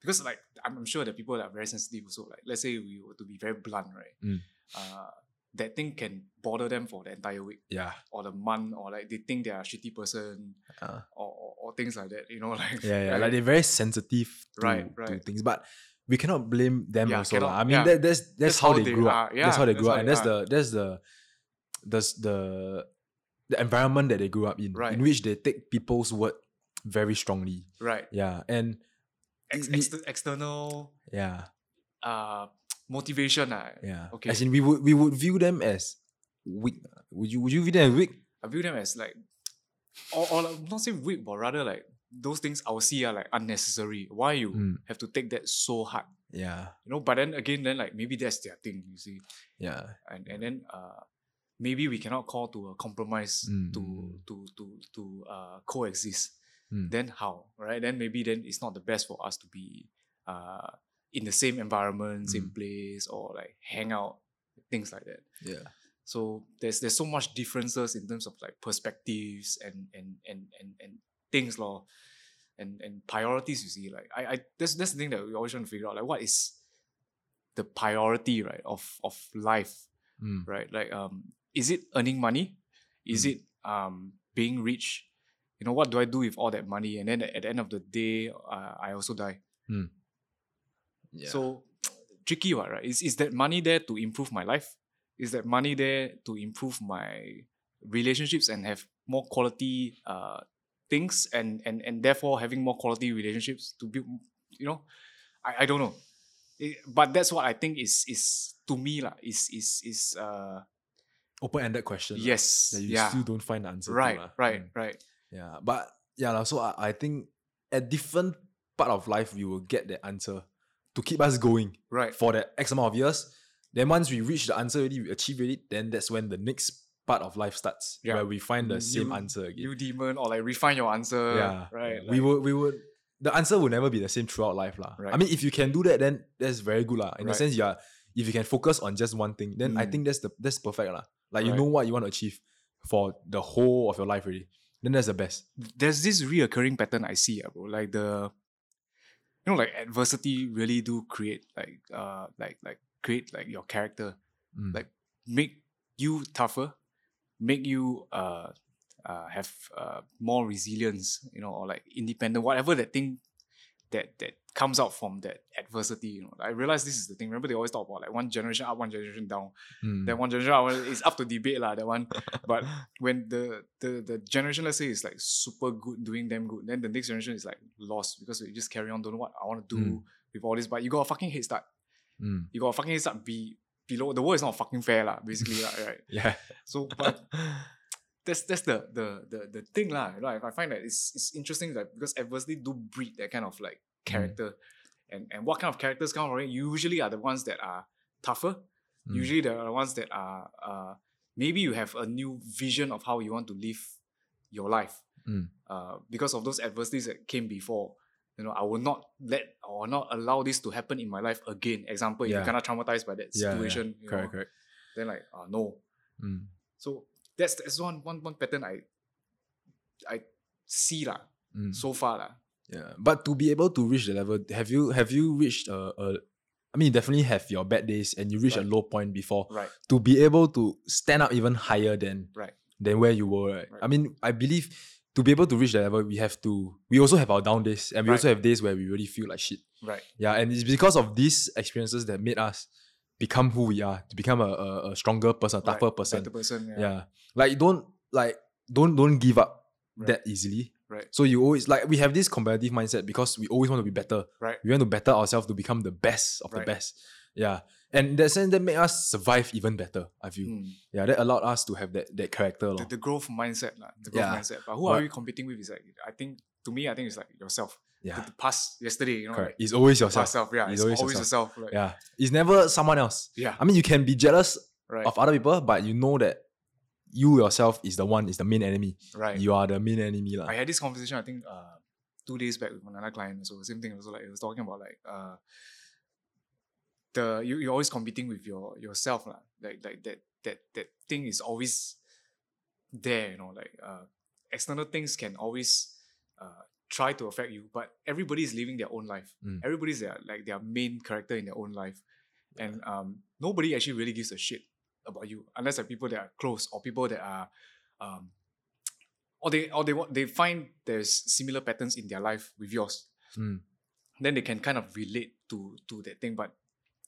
because like I'm, I'm sure that people that are very sensitive also like let's say we were to be very blunt right Mm. uh that thing can bother them for the entire week Yeah. or the month or like they think they're a shitty person Uh, or, or, or things like that you know [laughs] like yeah, yeah. right? Like they're very sensitive to, Right, to things. But we cannot blame them Yeah, also. cannot- I mean yeah. that, that's, that's That's how, how they, grew up. are. that's how they that's grew up. And that's the that's the the s- the the environment that they grew up in. Right. In which they take people's word very strongly. right Yeah. And Ex- ex- external yeah. uh motivation. ah. Yeah. Okay. As in, we would we would view them as weak. Would you would you view them as weak? I view them as like, or, or like, not say weak, but rather like those things I will see are like unnecessary. Why you Mm. have to take that so hard? Yeah. You know, but then again, then like maybe that's their thing, you see. Yeah. And and then uh maybe we cannot call to a compromise Mm, to to to to uh coexist. Mm. Then how? Right? Then maybe then it's not the best for us to be uh in the same environment, same Mm. place, or like hang out, things like that. Yeah. So there's there's so much differences in terms of like perspectives and and and and, and things law and and priorities you see like I, I that's that's the thing that we always trying to figure out like what is the priority right of of life Mm. right like um is it earning money is Mm. it um being rich you know what do I do with all that money and then at the end of the day uh, I also die Yeah. so [tsk] tricky what right is, is that money there to improve my life is that money there to improve my relationships and have more quality uh things and and and therefore having more quality relationships to build you know i, I don't know It- but that's what i think is is to me lah, is is is uh open-ended question. lah, yes That you yeah still don't find the answer. right lah. right Mm. right Yeah. But yeah, so I, I think at different part of life we will get the answer to keep us going right for that X amount of years. Then once we reach the answer already, we achieve it, then that's when the next part of life starts. Yeah. Where we find the same answer again. you demon or like refine your answer yeah. right yeah. we like- would we would the answer will never be the same throughout life. lah. I mean if you can do that, then that's very good. lah. In a sense, yeah, if you can focus on just one thing, then I Mm. think that's the that's perfect. lah. Like you Right. know what you want to achieve for the whole of your life really. Then that's the best. there's this reoccurring pattern I see, ah, bro. Like the, you know, like adversity really do create like uh like like create like your character, Mm. like make you tougher, make you uh uh have uh more resilience, you know, or like independent, whatever that thing that that comes out from that adversity. You know, I realize this is the thing. Remember they always talk about like one generation up, one generation down. Mm. Then one generation up is up to debate lah. That one, [laughs] but when the, the the generation let's say is like super good doing them good then the next generation is like lost because we just carry on don't know what i want to do Mm. with all this but you got a fucking head start Mm. you got a fucking head start be below the world is not fucking fair lah basically [laughs] lah, right Yeah. so but [laughs] that's that's the the the, the thing lah you know, I, I find that it's it's interesting that because adversity do breed that kind of like character and and what kind of characters come from it usually are the ones that are tougher Mm. usually the ones that are uh maybe you have a new vision of how you want to live your life Mm. uh because of those adversities that came before you know i will not let or not allow this to happen in my life again example if you're kind of traumatized by that Yeah, yeah. situation you Correct, know, correct. then like uh, no Mm. so that's that's one one one pattern i i see lah Mm. so far lah Yeah, but to be able to reach the level, have you have you reached a, a I mean, you definitely have your bad days and you reach a low point before. right To be able to stand up even higher than right than where you were, right? Right. I mean, I believe to be able to reach that level, we have to. We also have our down days, and we Right. also have days where we really feel like shit. right Yeah, and it's because of these experiences that made us become who we are, to become a, a, a stronger person, a tougher right. person. better person yeah, Yeah. like don't like don't don't give up Right. that easily. Right. So you always like we have this competitive mindset because we always want to be better. right We want to better ourselves to become the best of the Right. best. Yeah. And that sense, that make us survive even better, I feel. Mm. Yeah, that allowed us to have that that character. the, the growth mindset lah, the growth Yeah. mindset but who are you competing with is like i think to me i think it's like yourself yeah. the, the past yesterday you know Correct. like, It's always yourself. past self yeah It's it's, always always, yourself, like, Yeah. It's never someone else. yeah I mean, you can be jealous right of other people, but you know that you yourself is the one, is the main enemy. right You are the main enemy. lah. I had this conversation I think uh two days back with another client. So same thing. Also like it was talking about like uh the you you're always competing with your yourself lah. Like like that that that thing is always there. You know like uh external things can always uh try to affect you, but everybody is living their own life. Mm. Everybody's their like their main character in their own life, and um nobody actually really gives a shit about you unless like people that are close or people that are um or they or they want they find there's similar patterns in their life with yours Mm. then they can kind of relate to to that thing but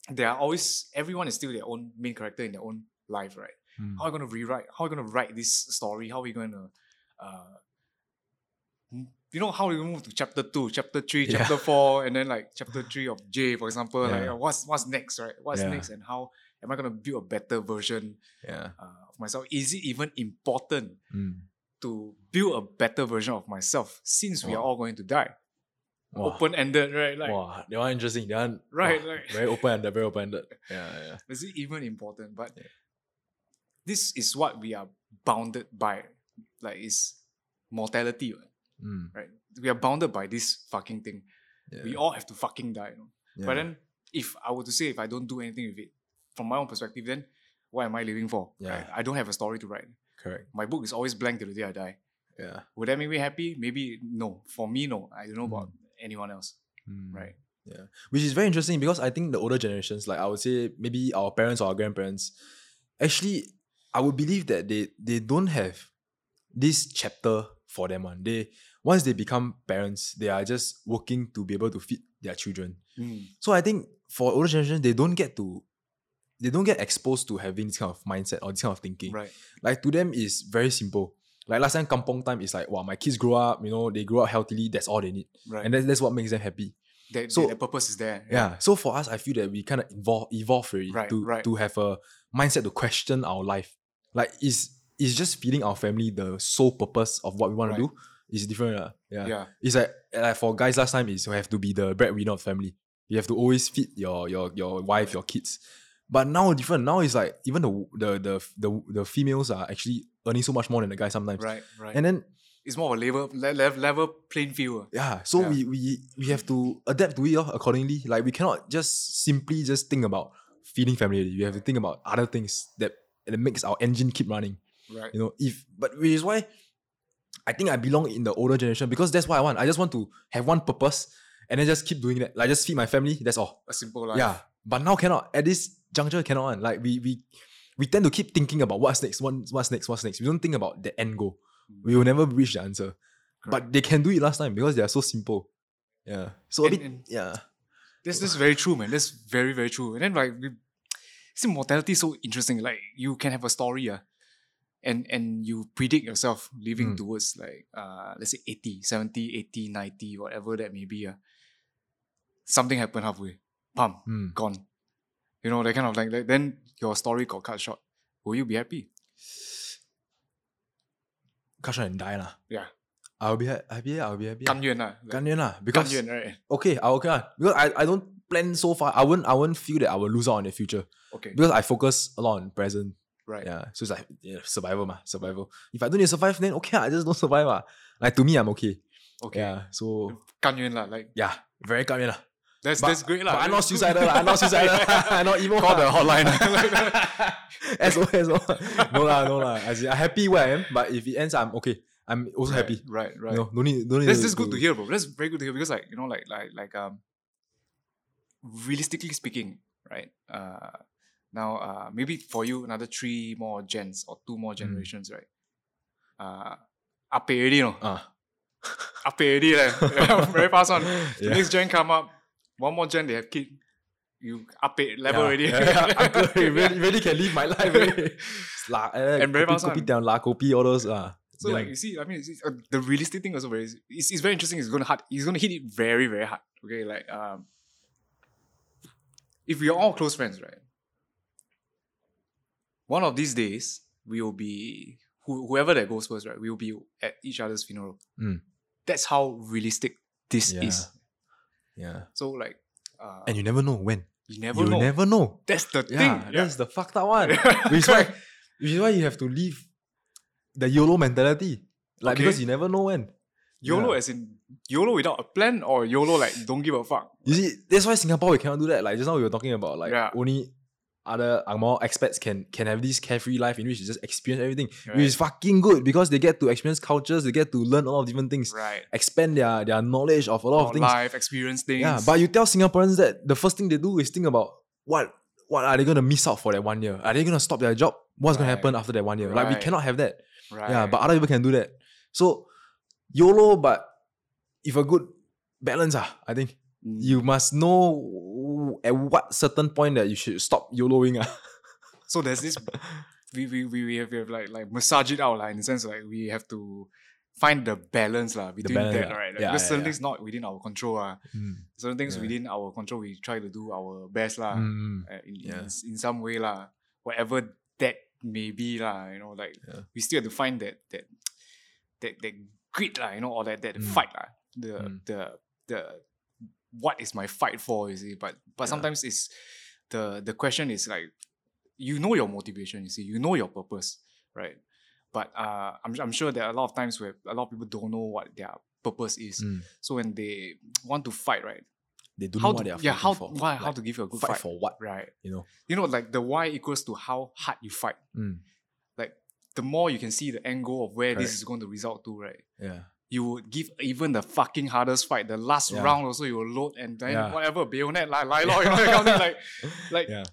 there are always everyone is still their own main character in their own life right Mm. how are you going to rewrite how are you going to write this story how are you going to uh you know how you move to chapter two, chapter three, Yeah. chapter four, and then like chapter three of Jay, for example. Like Yeah. uh, what's what's next, right? What's Yeah. next, and how am I gonna build a better version Yeah. uh, of myself? Is it even important Mm. to build a better version of myself since we are all going to die? Wow. Open ended, right? Like, wow, that one interesting. That one, Right, wow, like- very open ended, very open ended. [laughs] Yeah, yeah. is it even important? But this is what we are bounded by. Like, it's mortality, right? Mm, right? We are bounded by this fucking thing. yeah. We all have to fucking die, you know? yeah. But then, if I were to say if I don't do anything with it, from my own perspective, then what am I living for? Yeah. right? I don't have a story to write. correct. My book is always blank till the day I die. Yeah. Would that make me happy? Maybe no. For me, no. I don't know about anyone else. Mm. Right. Yeah, which is very interesting because I think the older generations, like I would say, maybe our parents or our grandparents, actually, I would believe that they they don't have this chapter for them. One they once they become parents, they are just working to be able to feed their children. Hmm. So I think for older generation, they don't get to they don't get exposed to having this kind of mindset or this kind of thinking. Right. Like to them is very simple. Like last time kampong time is like, wow, my kids grow up, you know, they grow up healthily, that's all they need. Right. And that, that's what makes them happy. that, so- the purpose is there. Yeah. So for us, I feel that we kind of evolve evolve already Right, to right. to have a mindset to question our life. Like is is just feeding our family the sole purpose of what we want Right. to do is different. Uh. Yeah. Yeah. It's like, like for guys last time is you have to be the breadwinner of the family. You have to always feed your your your wife, your kids. But now different. Now it's like even the the the the, the females are actually earning so much more than the guys sometimes. Right. Right. And then it's more of a level, le- level, level playing field. yeah, so Yeah. we we we have to adapt to it oh, accordingly. Like we cannot just simply just think about feeding family. We have to think about other things that that makes our engine keep running. Right. You know, if but which is why I think I belong in the older generation because that's what I want. I just want to have one purpose and then just keep doing that. Like just feed my family. That's all. A simple life. Yeah. But now cannot. At this juncture cannot. one. Like we we we tend to keep thinking about what's next, one, what's next, what's next. We don't think about the end goal. We will never reach the answer. But they can do it last time because they are so simple. Yeah. So a bit and- yeah. this is very true, man. That's very very true. And then like, we, see, mortality is so interesting. Like you can have a story, uh, and and you predict yourself living Mm. towards like uh let's say 80, 70, 80, 90, whatever that may be. Uh, something happened halfway. Pam, Mm. gone. You know, that kind of like, like then your story got cut short. Will you be happy? Cut short and die lah. Yeah. I'll be ha- happy. I'll be happy. 甘愿啦. Like, 甘愿lah. Because 甘愿, right? okay, I okay lah. Because I, I don't plan so far. I won't I won't feel that I will lose out on the future. Okay. Because I focus a lot on present. Right. Yeah. So it's like yeah, survival, ma, survival. If I don't need to survive, then okay, I just don't [laughs] survive. Ma. Like to me, I'm okay. Okay. Yeah. So can you la, like yeah, very gan yuan la. That's but, that's great lah. I'm not suicidal I'm not suicidal. I'm not evil. Call la. the hotline. [laughs] SOS. no la, no la. I see, I'm happy where I am, but if it ends, I'm okay. I'm also right, happy. Right, right. You no, know, no need, no need. That's, that's to, good to hear, bro. That's very good to hear because, like, you know, like, like, like, um, realistically speaking, right? Uh, now uh, maybe for you another three more gens or two more generations, right? Uh, up already, you know, Ah, [laughs] up already, like, [laughs] [laughs] very fast on. The Yeah. next gen come up, one more gen they have kid. You up it level yeah, already. Yeah, yeah, uncle, really, really can live my life. Really. La, uh, And very fast kopi one. down, la kopi, all those. Uh, So yeah. like you see, I mean, uh, the realistic thing also very it's, it's very interesting. It's gonna hard. He's gonna hit it very very hard. Okay, like um, if we are all close friends, right? One of these days we will be who, whoever that goes first, right? We will be at each other's funeral. Mm. That's how realistic this Yeah. is. yeah. So like, uh, And you never know when. you never know. you know. never know. That's the Yeah, thing. that's the fucked up one. [laughs] which is why, which is why you have to live the YOLO mentality. Like Okay. because you never know when. YOLO Yeah. as in YOLO without a plan or YOLO like don't give a fuck. You see, that's why Singapore we cannot do that. Like just now we were talking about like Yeah. only other Angmo expats can can have this carefree life in which they just experience everything. Right. Which is fucking good because they get to experience cultures, they get to learn a lot of different things. Right. Expand their, their knowledge of a lot of things. life experience things. Yeah, but you tell Singaporeans that the first thing they do is think about what what are they gonna miss out for that one year? Are they gonna stop their job? What's gonna happen after that one year? Like we cannot have that. right. Yeah, but other people can do that. So YOLO, but if a good balance, ah, I think Mm. you must know at what certain point that you should stop YOLOing. Ah. [laughs] So there's this we we, we, we have, we have like like massage it out like, in the sense like we have to find the balance lah between balance, that, right? Like, Yeah, because yeah, certain yeah. things not within our control. Uh. Mm. Certain things within our control, we try to do our best lah. Mm. uh, in, Yeah. in, in some way lah. Whatever that may be lah, you know, like we still have to find that that that that grit lah, you know, or that that Mm. fight lah. The Mm. the the what is my fight for, you see? But but Yeah. sometimes it's the the question is like you know your motivation, you see, you know your purpose, right? But uh, I'm I'm sure there are a lot of times where a lot of people don't know what their purpose is. Mm. So when they want to fight, right? They don't how know what to, they are yeah, fighting how for. why, how Like, to give you a good fight fight, for what? right? You know. You know, like the why equals to how hard you fight. Mm. Like the more you can see the angle of where Correct. this is going to result to, right? Yeah. You would give even the fucking hardest fight. The last Yeah. round also you will load and then Yeah. whatever bayonet, like, like, [laughs] you know, kind of like, like Yeah.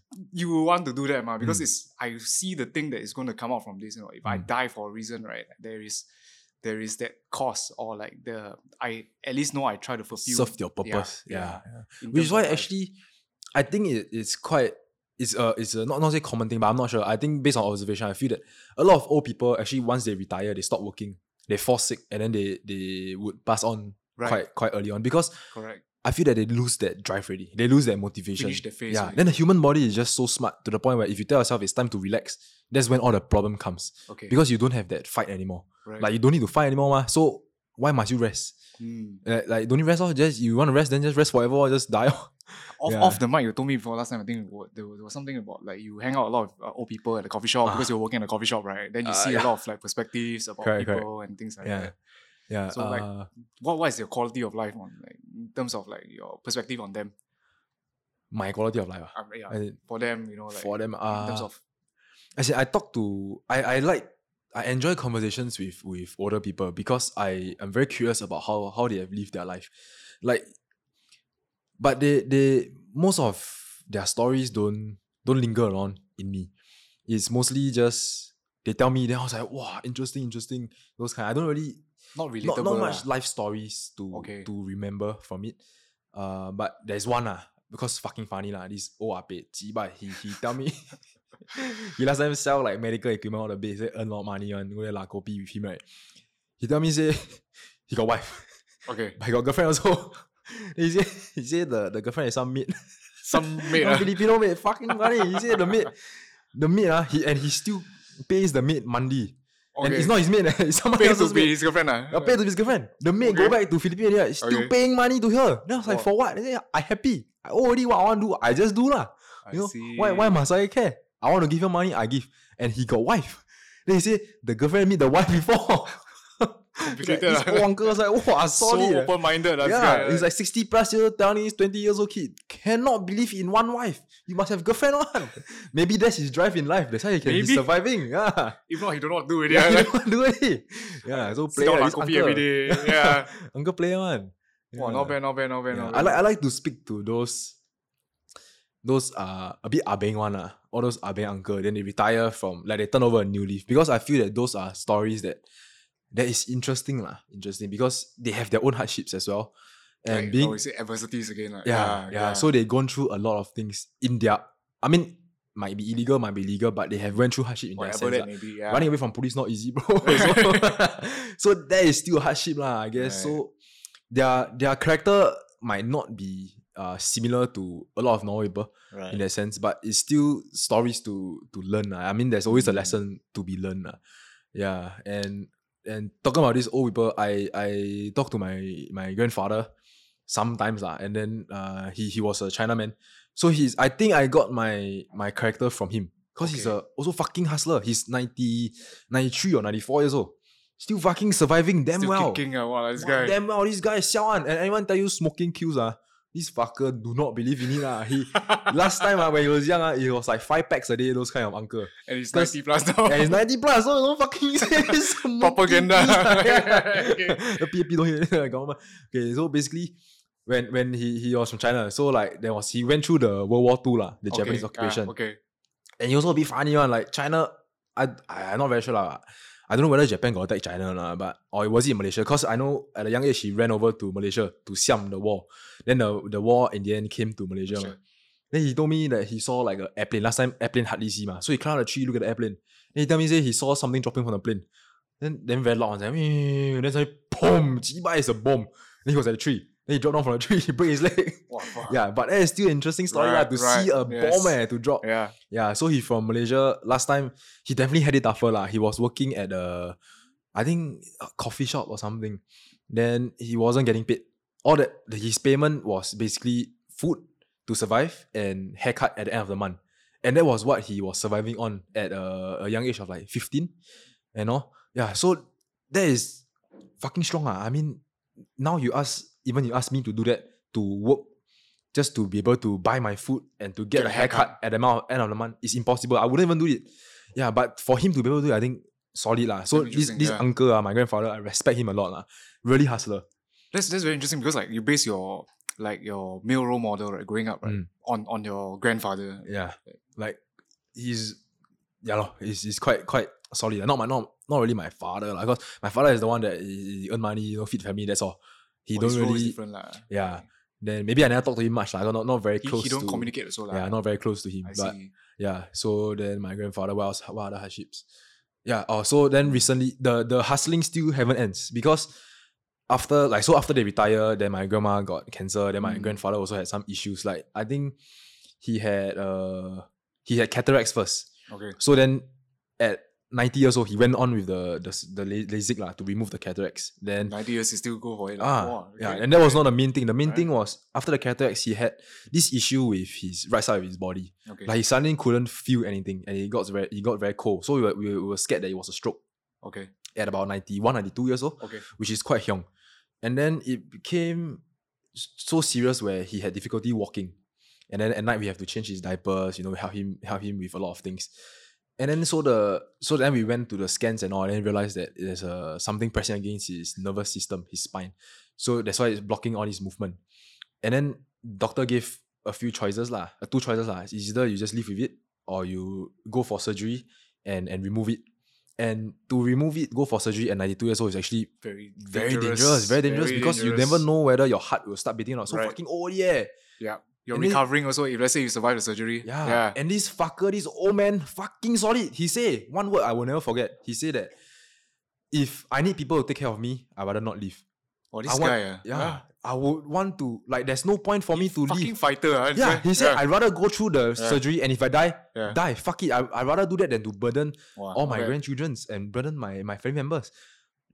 you will want to do that, man, because Mm. it's I see the thing that is going to come out from this. You know, if I Mm. die for a reason, right, there is there is that cost or like the I at least know I try to fulfill Serve your purpose. Yeah. yeah. yeah. Which is why actually, I think it, it's quite. It's a it's a not not say common thing, but I'm not sure. I think based on observation, I feel that a lot of old people actually once they retire, they stop working, they fall sick, and then they they would pass on Right. quite quite early on because correct. I feel that they lose that drive already. They lose that motivation. Finish the phase Yeah. already. Then the human body is just so smart to the point where if you tell yourself it's time to relax, that's when all the problem comes. Okay. Because you don't have that fight anymore. right. Like you don't need to fight anymore, ma. So why must you rest? Mm. Like, like don't you rest off. Just you want to rest, then just rest forever, or just die. off. [laughs] off, Yeah. off the mic, you told me before last time. I think there was, there was something about like you hang out a lot of uh, old people at the coffee shop because Ah. you're working at a coffee shop, right? Then you Uh, see yeah. a lot of like perspectives about Correct, correct. people and things like Yeah. that. Yeah. So, like, uh, What what is your quality of life on like in terms of like your perspective on them? my quality of life. ah. Um, yeah, for them, you know, like for them, in terms uh, of I said I talk to I I like I enjoy conversations with with older people because I am very curious about how how they have lived their life, like, but they they most of their stories don't don't linger around in me. It's mostly just they tell me. Then I was like, wow, interesting, interesting. Those kind. I don't really not not, relatable. not lah. much life stories to Okay. to remember from it. Uh, but there's one lah because fucking funny lah. This old ape, but he he tell me [laughs] [laughs] he last time sell like medical equipment all the base, earn a lot of money on go there la kopi with him right. He tell me say [laughs] he got wife, Okay, [laughs] but he got girlfriend also. he say he say the, the girlfriend is some maid, some mate. some ah. Filipino maid. Fucking funny. He say the maid, the maid ah, he and he still pays the maid monthly. And it's not his maid, eh, it's someone Pay to else's be maid. his girlfriend. ah. I paid to his girlfriend. The maid go back to Philippines, yeah, still Okay. paying money to her. Then I was like, for what? They say, I happy. I already what I want to do. I just do lah. You know, see. why why must I care? I want to give her money, I give. And he got wife. [laughs] Then he say the girlfriend meet the wife before. [laughs] Complicated ah. uncle was like, wow, so solid. eh." open-minded. ah, yeah, guy, he's like 60 plus years old, telling his 20 years old kid, cannot believe in one wife. You must have girlfriend one. [laughs] Maybe that's his drive in life. That's how he can be surviving. Yeah. if not, he don't know what to do it. Yeah, ah. he Like, don't to do it. Yeah, so play like like coffee uncle. every day. Yeah. Uncle player one. Wow, not bad, not bad, not bad, Yeah, not I like I like to speak to those those are a bit ah abeng one uh, all those ah abeng uncle. Then they retire from like they turn over a new leaf because I feel that those are stories that that is interesting lah. Interesting because they have their own hardships as well, and like, being oh, say adversities again. Like, yeah, yeah So they've gone through a lot of things in their. I mean, might be illegal, might be legal, but they have went through hardship in whatever sense. that lah. may. Yeah. Running away from police not easy, bro. [laughs] so, [laughs] so that is still hardship, lah. I guess. Right. So their their character might not be uh similar to a lot of normal people right. in that sense, but it's still stories to to learn. lah. I mean, there's always a Mm. lesson to be learned. lah. Yeah, and and talking about these old people, I I talk to my my grandfather sometimes lah, and then uh he he was a Chinaman, so he's I think I got my my character from him because he's Okay. a also fucking hustler. He's 90, 93 or ninety four years old, still fucking surviving damn Still well. kicking. Uh, wow, this Wow, guy. Damn well, this guy is siao one. And anyone tell you smoking kills ah, this fucker do not believe in it ah. He last time ah, when he was young ah, it was like five packs a day. Those kind of uncle. and he's 90 plus now. And he's ninety plus, so don't fucking say this Propaganda. the PAP don't hear government. Okay, so basically. When, when he, he was from China, so like there was he went through the World War Two lah, the Japanese Okay, ah, occupation, okay. and he also a bit funny one. Like China, I I am not very sure lah. I don't know whether Japan got attack China or not, but or was it in Malaysia? Because I know at a young age he ran over to Malaysia to siam the war. Then the the war in the end came to Malaysia. Sure. Then he told me that he saw like a airplane. Last time airplane hardly see ma. So he climbed the tree, look at the airplane. Then he tell me say he saw something dropping from the plane. Then then very loud, and then, then suddenly, boom, Jiba is a bomb. Then he was at the tree. Then he dropped down from the [laughs] tree, he break his leg. Wow, [laughs] yeah, but that is still interesting story Right, to right, see a yes. bomb eh, to drop. Yeah. Yeah, so he from Malaysia. Last time he definitely had it tougher lah. He was working at a, I think a coffee shop or something. Then he wasn't getting paid. All that his payment was basically food to survive and haircut at the end of the month. And that was what he was surviving on at a, a young age of like 15. You know? Yeah, so that is fucking strong. Ah. I mean, now you ask, even you ask me to do that, to work just to be able to buy my food and to get, Get a haircut, haircut. at the amount, end of the month is impossible. I wouldn't even do it. Yeah, but for him to be able to do it, I think solid lah. So this this yeah. uncle, ah, my grandfather, I respect him a lot lah. Really hustler. That's that's very interesting because like you base your like your male role model right growing up right Mm. on on your grandfather. Yeah, like he's yeah lor, he's, he's quite quite solid. Not my not not really my father lah. Because my father is the one that he, he earn money, you know, feed family. That's all. He Oh, don't his role is really yeah. Then maybe I never talk to him much lah. Not not very He, close. he don't to, communicate also lah. Yeah, not very close to him. I but see. yeah, so then my grandfather, what else? What other hardships? Yeah. Oh, so then recently the the hustling still haven't ends because after like so after they retire, then my grandma got cancer. Then my Mm. grandfather also had some issues. Like I think he had uh he had cataracts first. Okay. So then at 90 years old, he went on with the the, the la- LASIK lah, to remove the cataracts. Then Ninety years, he still go for it. lah. Ah, Wow, yeah, and that was not the main thing. The main Right. thing was after the cataracts, he had this issue with his right side of his body. Okay. Like he suddenly couldn't feel anything, and he got very he got very cold. So we were, we were, scared that it was a stroke okay. at about 91, 92 years old, Okay. which is quite young. And then it became so serious where he had difficulty walking, and then at night we have to change his diapers. You know, help him help him with a lot of things. And then so the so then we went to the scans and all, and then realized that there's a something pressing against his nervous system, his spine. So that's why it's blocking all his movement. And then doctor gave a few choices lah, uh, two choices lah. It's either you just live with it or you go for surgery and and remove it. And to remove it, go for surgery at 92 years old is actually Very very dangerous, very dangerous because you never know whether your heart will start beating or not. So Right. fucking old, yeah. Yeah. You're And recovering also if let's say you survive the surgery. Yeah. Yeah. And this fucker, this old man, fucking solid. He say one word I will never forget. He said that if I need people to take care of me, I rather not leave. oh, this I want, guy. ah. yeah, Ah. I would want to like. There's no point for me to Fucking live. fighter. ah, Yeah, he said Yeah. I'd rather go through the Yeah. surgery and if I die, Yeah. die. Fuck it. I I'd rather do that than to burden Wow, all my okay. grandchildren's and burden my my family members.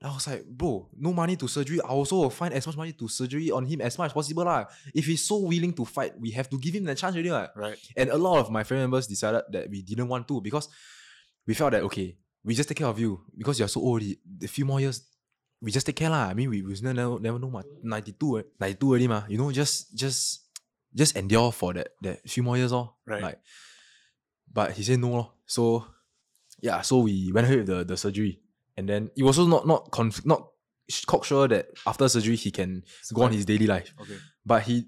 I was like, bro, no money to surgery. I also will find as much money to surgery on him as much as possible. lah. If he's so willing to fight, we have to give him the chance already. lah. Right. And a lot of my family members decided that we didn't want to because we felt that okay, we just take care of you because you're so old. A few more years, we just take care lah. I mean, we, we never never know. ma. 92, eh, 92 already, ma. You know, just just just endure for that that few more years, oh. Right. Like, but he said no, lor. So yeah, so we went ahead with the, the surgery, and then it was also not not conf- not cocksure that after surgery he can go on his daily life. Okay. but he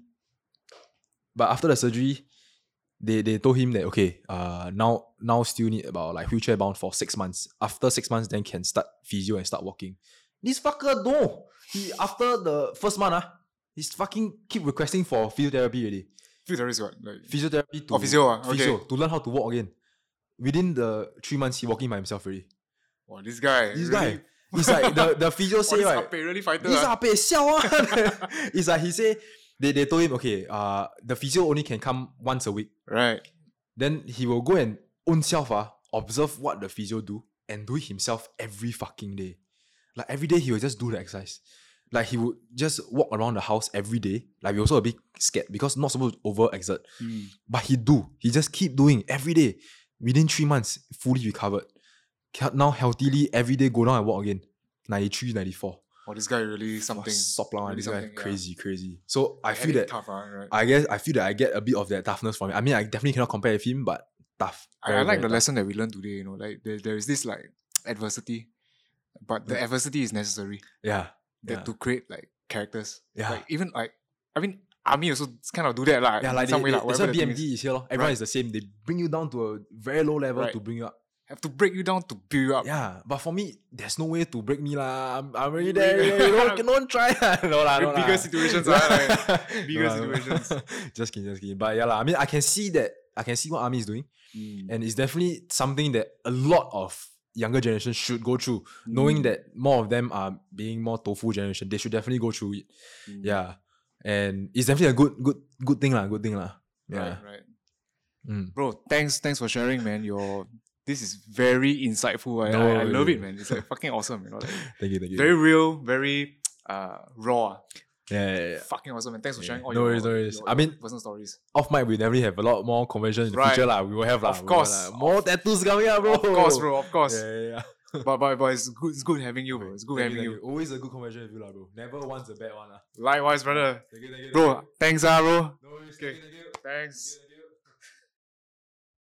but after the surgery they they told him that okay uh now now still need about like wheelchair bound for six months. After six months then can start physio and start walking. This fucker no. He after the first month ah he's fucking keep requesting for physiotherapy already. Physiotherapy is what? Like, physiotherapy to Oh, physio ah, physio, okay. to learn how to walk again. Within the three months he walking by himself already wow, this guy. this really, guy it's like the the [laughs] physio say right Ape really fighter. this ah. ape siao ah. [laughs] [laughs] it's like he say they, they told him okay uh the physio only can come once a week Right. then he will go and own self uh, observe what the physio do and do it himself every fucking day like every day he will just do the exercise like he would just walk around the house every day like we also a bit scared because not supposed to over exert Mm. but he do he just keep doing every day within three months fully recovered now healthily every day go down and walk again 93 94 Oh, this guy really something. Lah, really this guy something, yeah. crazy, crazy. So I feel that tough, right? I guess I feel that I get a bit of that toughness from him. I mean, I definitely cannot compare with him, but tough. I, Very, I like the tough. lesson that we learned today. You know, like there, there is this like adversity, but the Yeah. adversity is necessary Yeah, that yeah, to create like characters. Yeah. Like even like I mean, army also kind of do that like yeah. in Like they, some way like that's why BMT is. is here. lor. Everyone Right. is the same. They bring you down to a very low level Right. to bring you up. Have to break you down to build you up. Yeah, but for me, there's no way to break me lah. I'm, I'm already there. You [laughs] don't, don't try. [laughs] no lah, no bigger lah. situations, ah, like, [laughs] bigger no. situations. just kidding, just kidding. But yeah lah. I mean, I can see that. I can see what army is doing. Mm. and it's definitely something that a lot of younger generation should go through, Mm. knowing that more of them are being more tofu generation. They should definitely go through it. Mm. Yeah, and it's definitely a good good good thing lah. Good thing lah. Yeah. Right, right. Mm. Bro, thanks, thanks for sharing, man. Your this is very insightful. I, No, I, I love it, man. It's like fucking awesome, you know. [laughs] Like, Thank you. Thank you. very real, very uh raw. yeah, yeah, yeah. Fucking awesome, man. Thanks for Yeah. sharing all No your, worries, no worries. your- I your mean- personal stories. Off mic, we definitely have a lot more convention in the Right. future lah. We will have lah. Of course. lah. More tattoos coming up, bro. Of course, bro. Of course. Yeah, yeah, yeah. [laughs] But, but but it's good. It's good having you, bro. It's good Thank having you, you. Always a good conversation with you, lah, bro. Never once a bad one, lah. Likewise, brother. Thank you, thank you, Bro, thanks, ah, bro. No worries. Okay. Thank you, thank you. Thanks.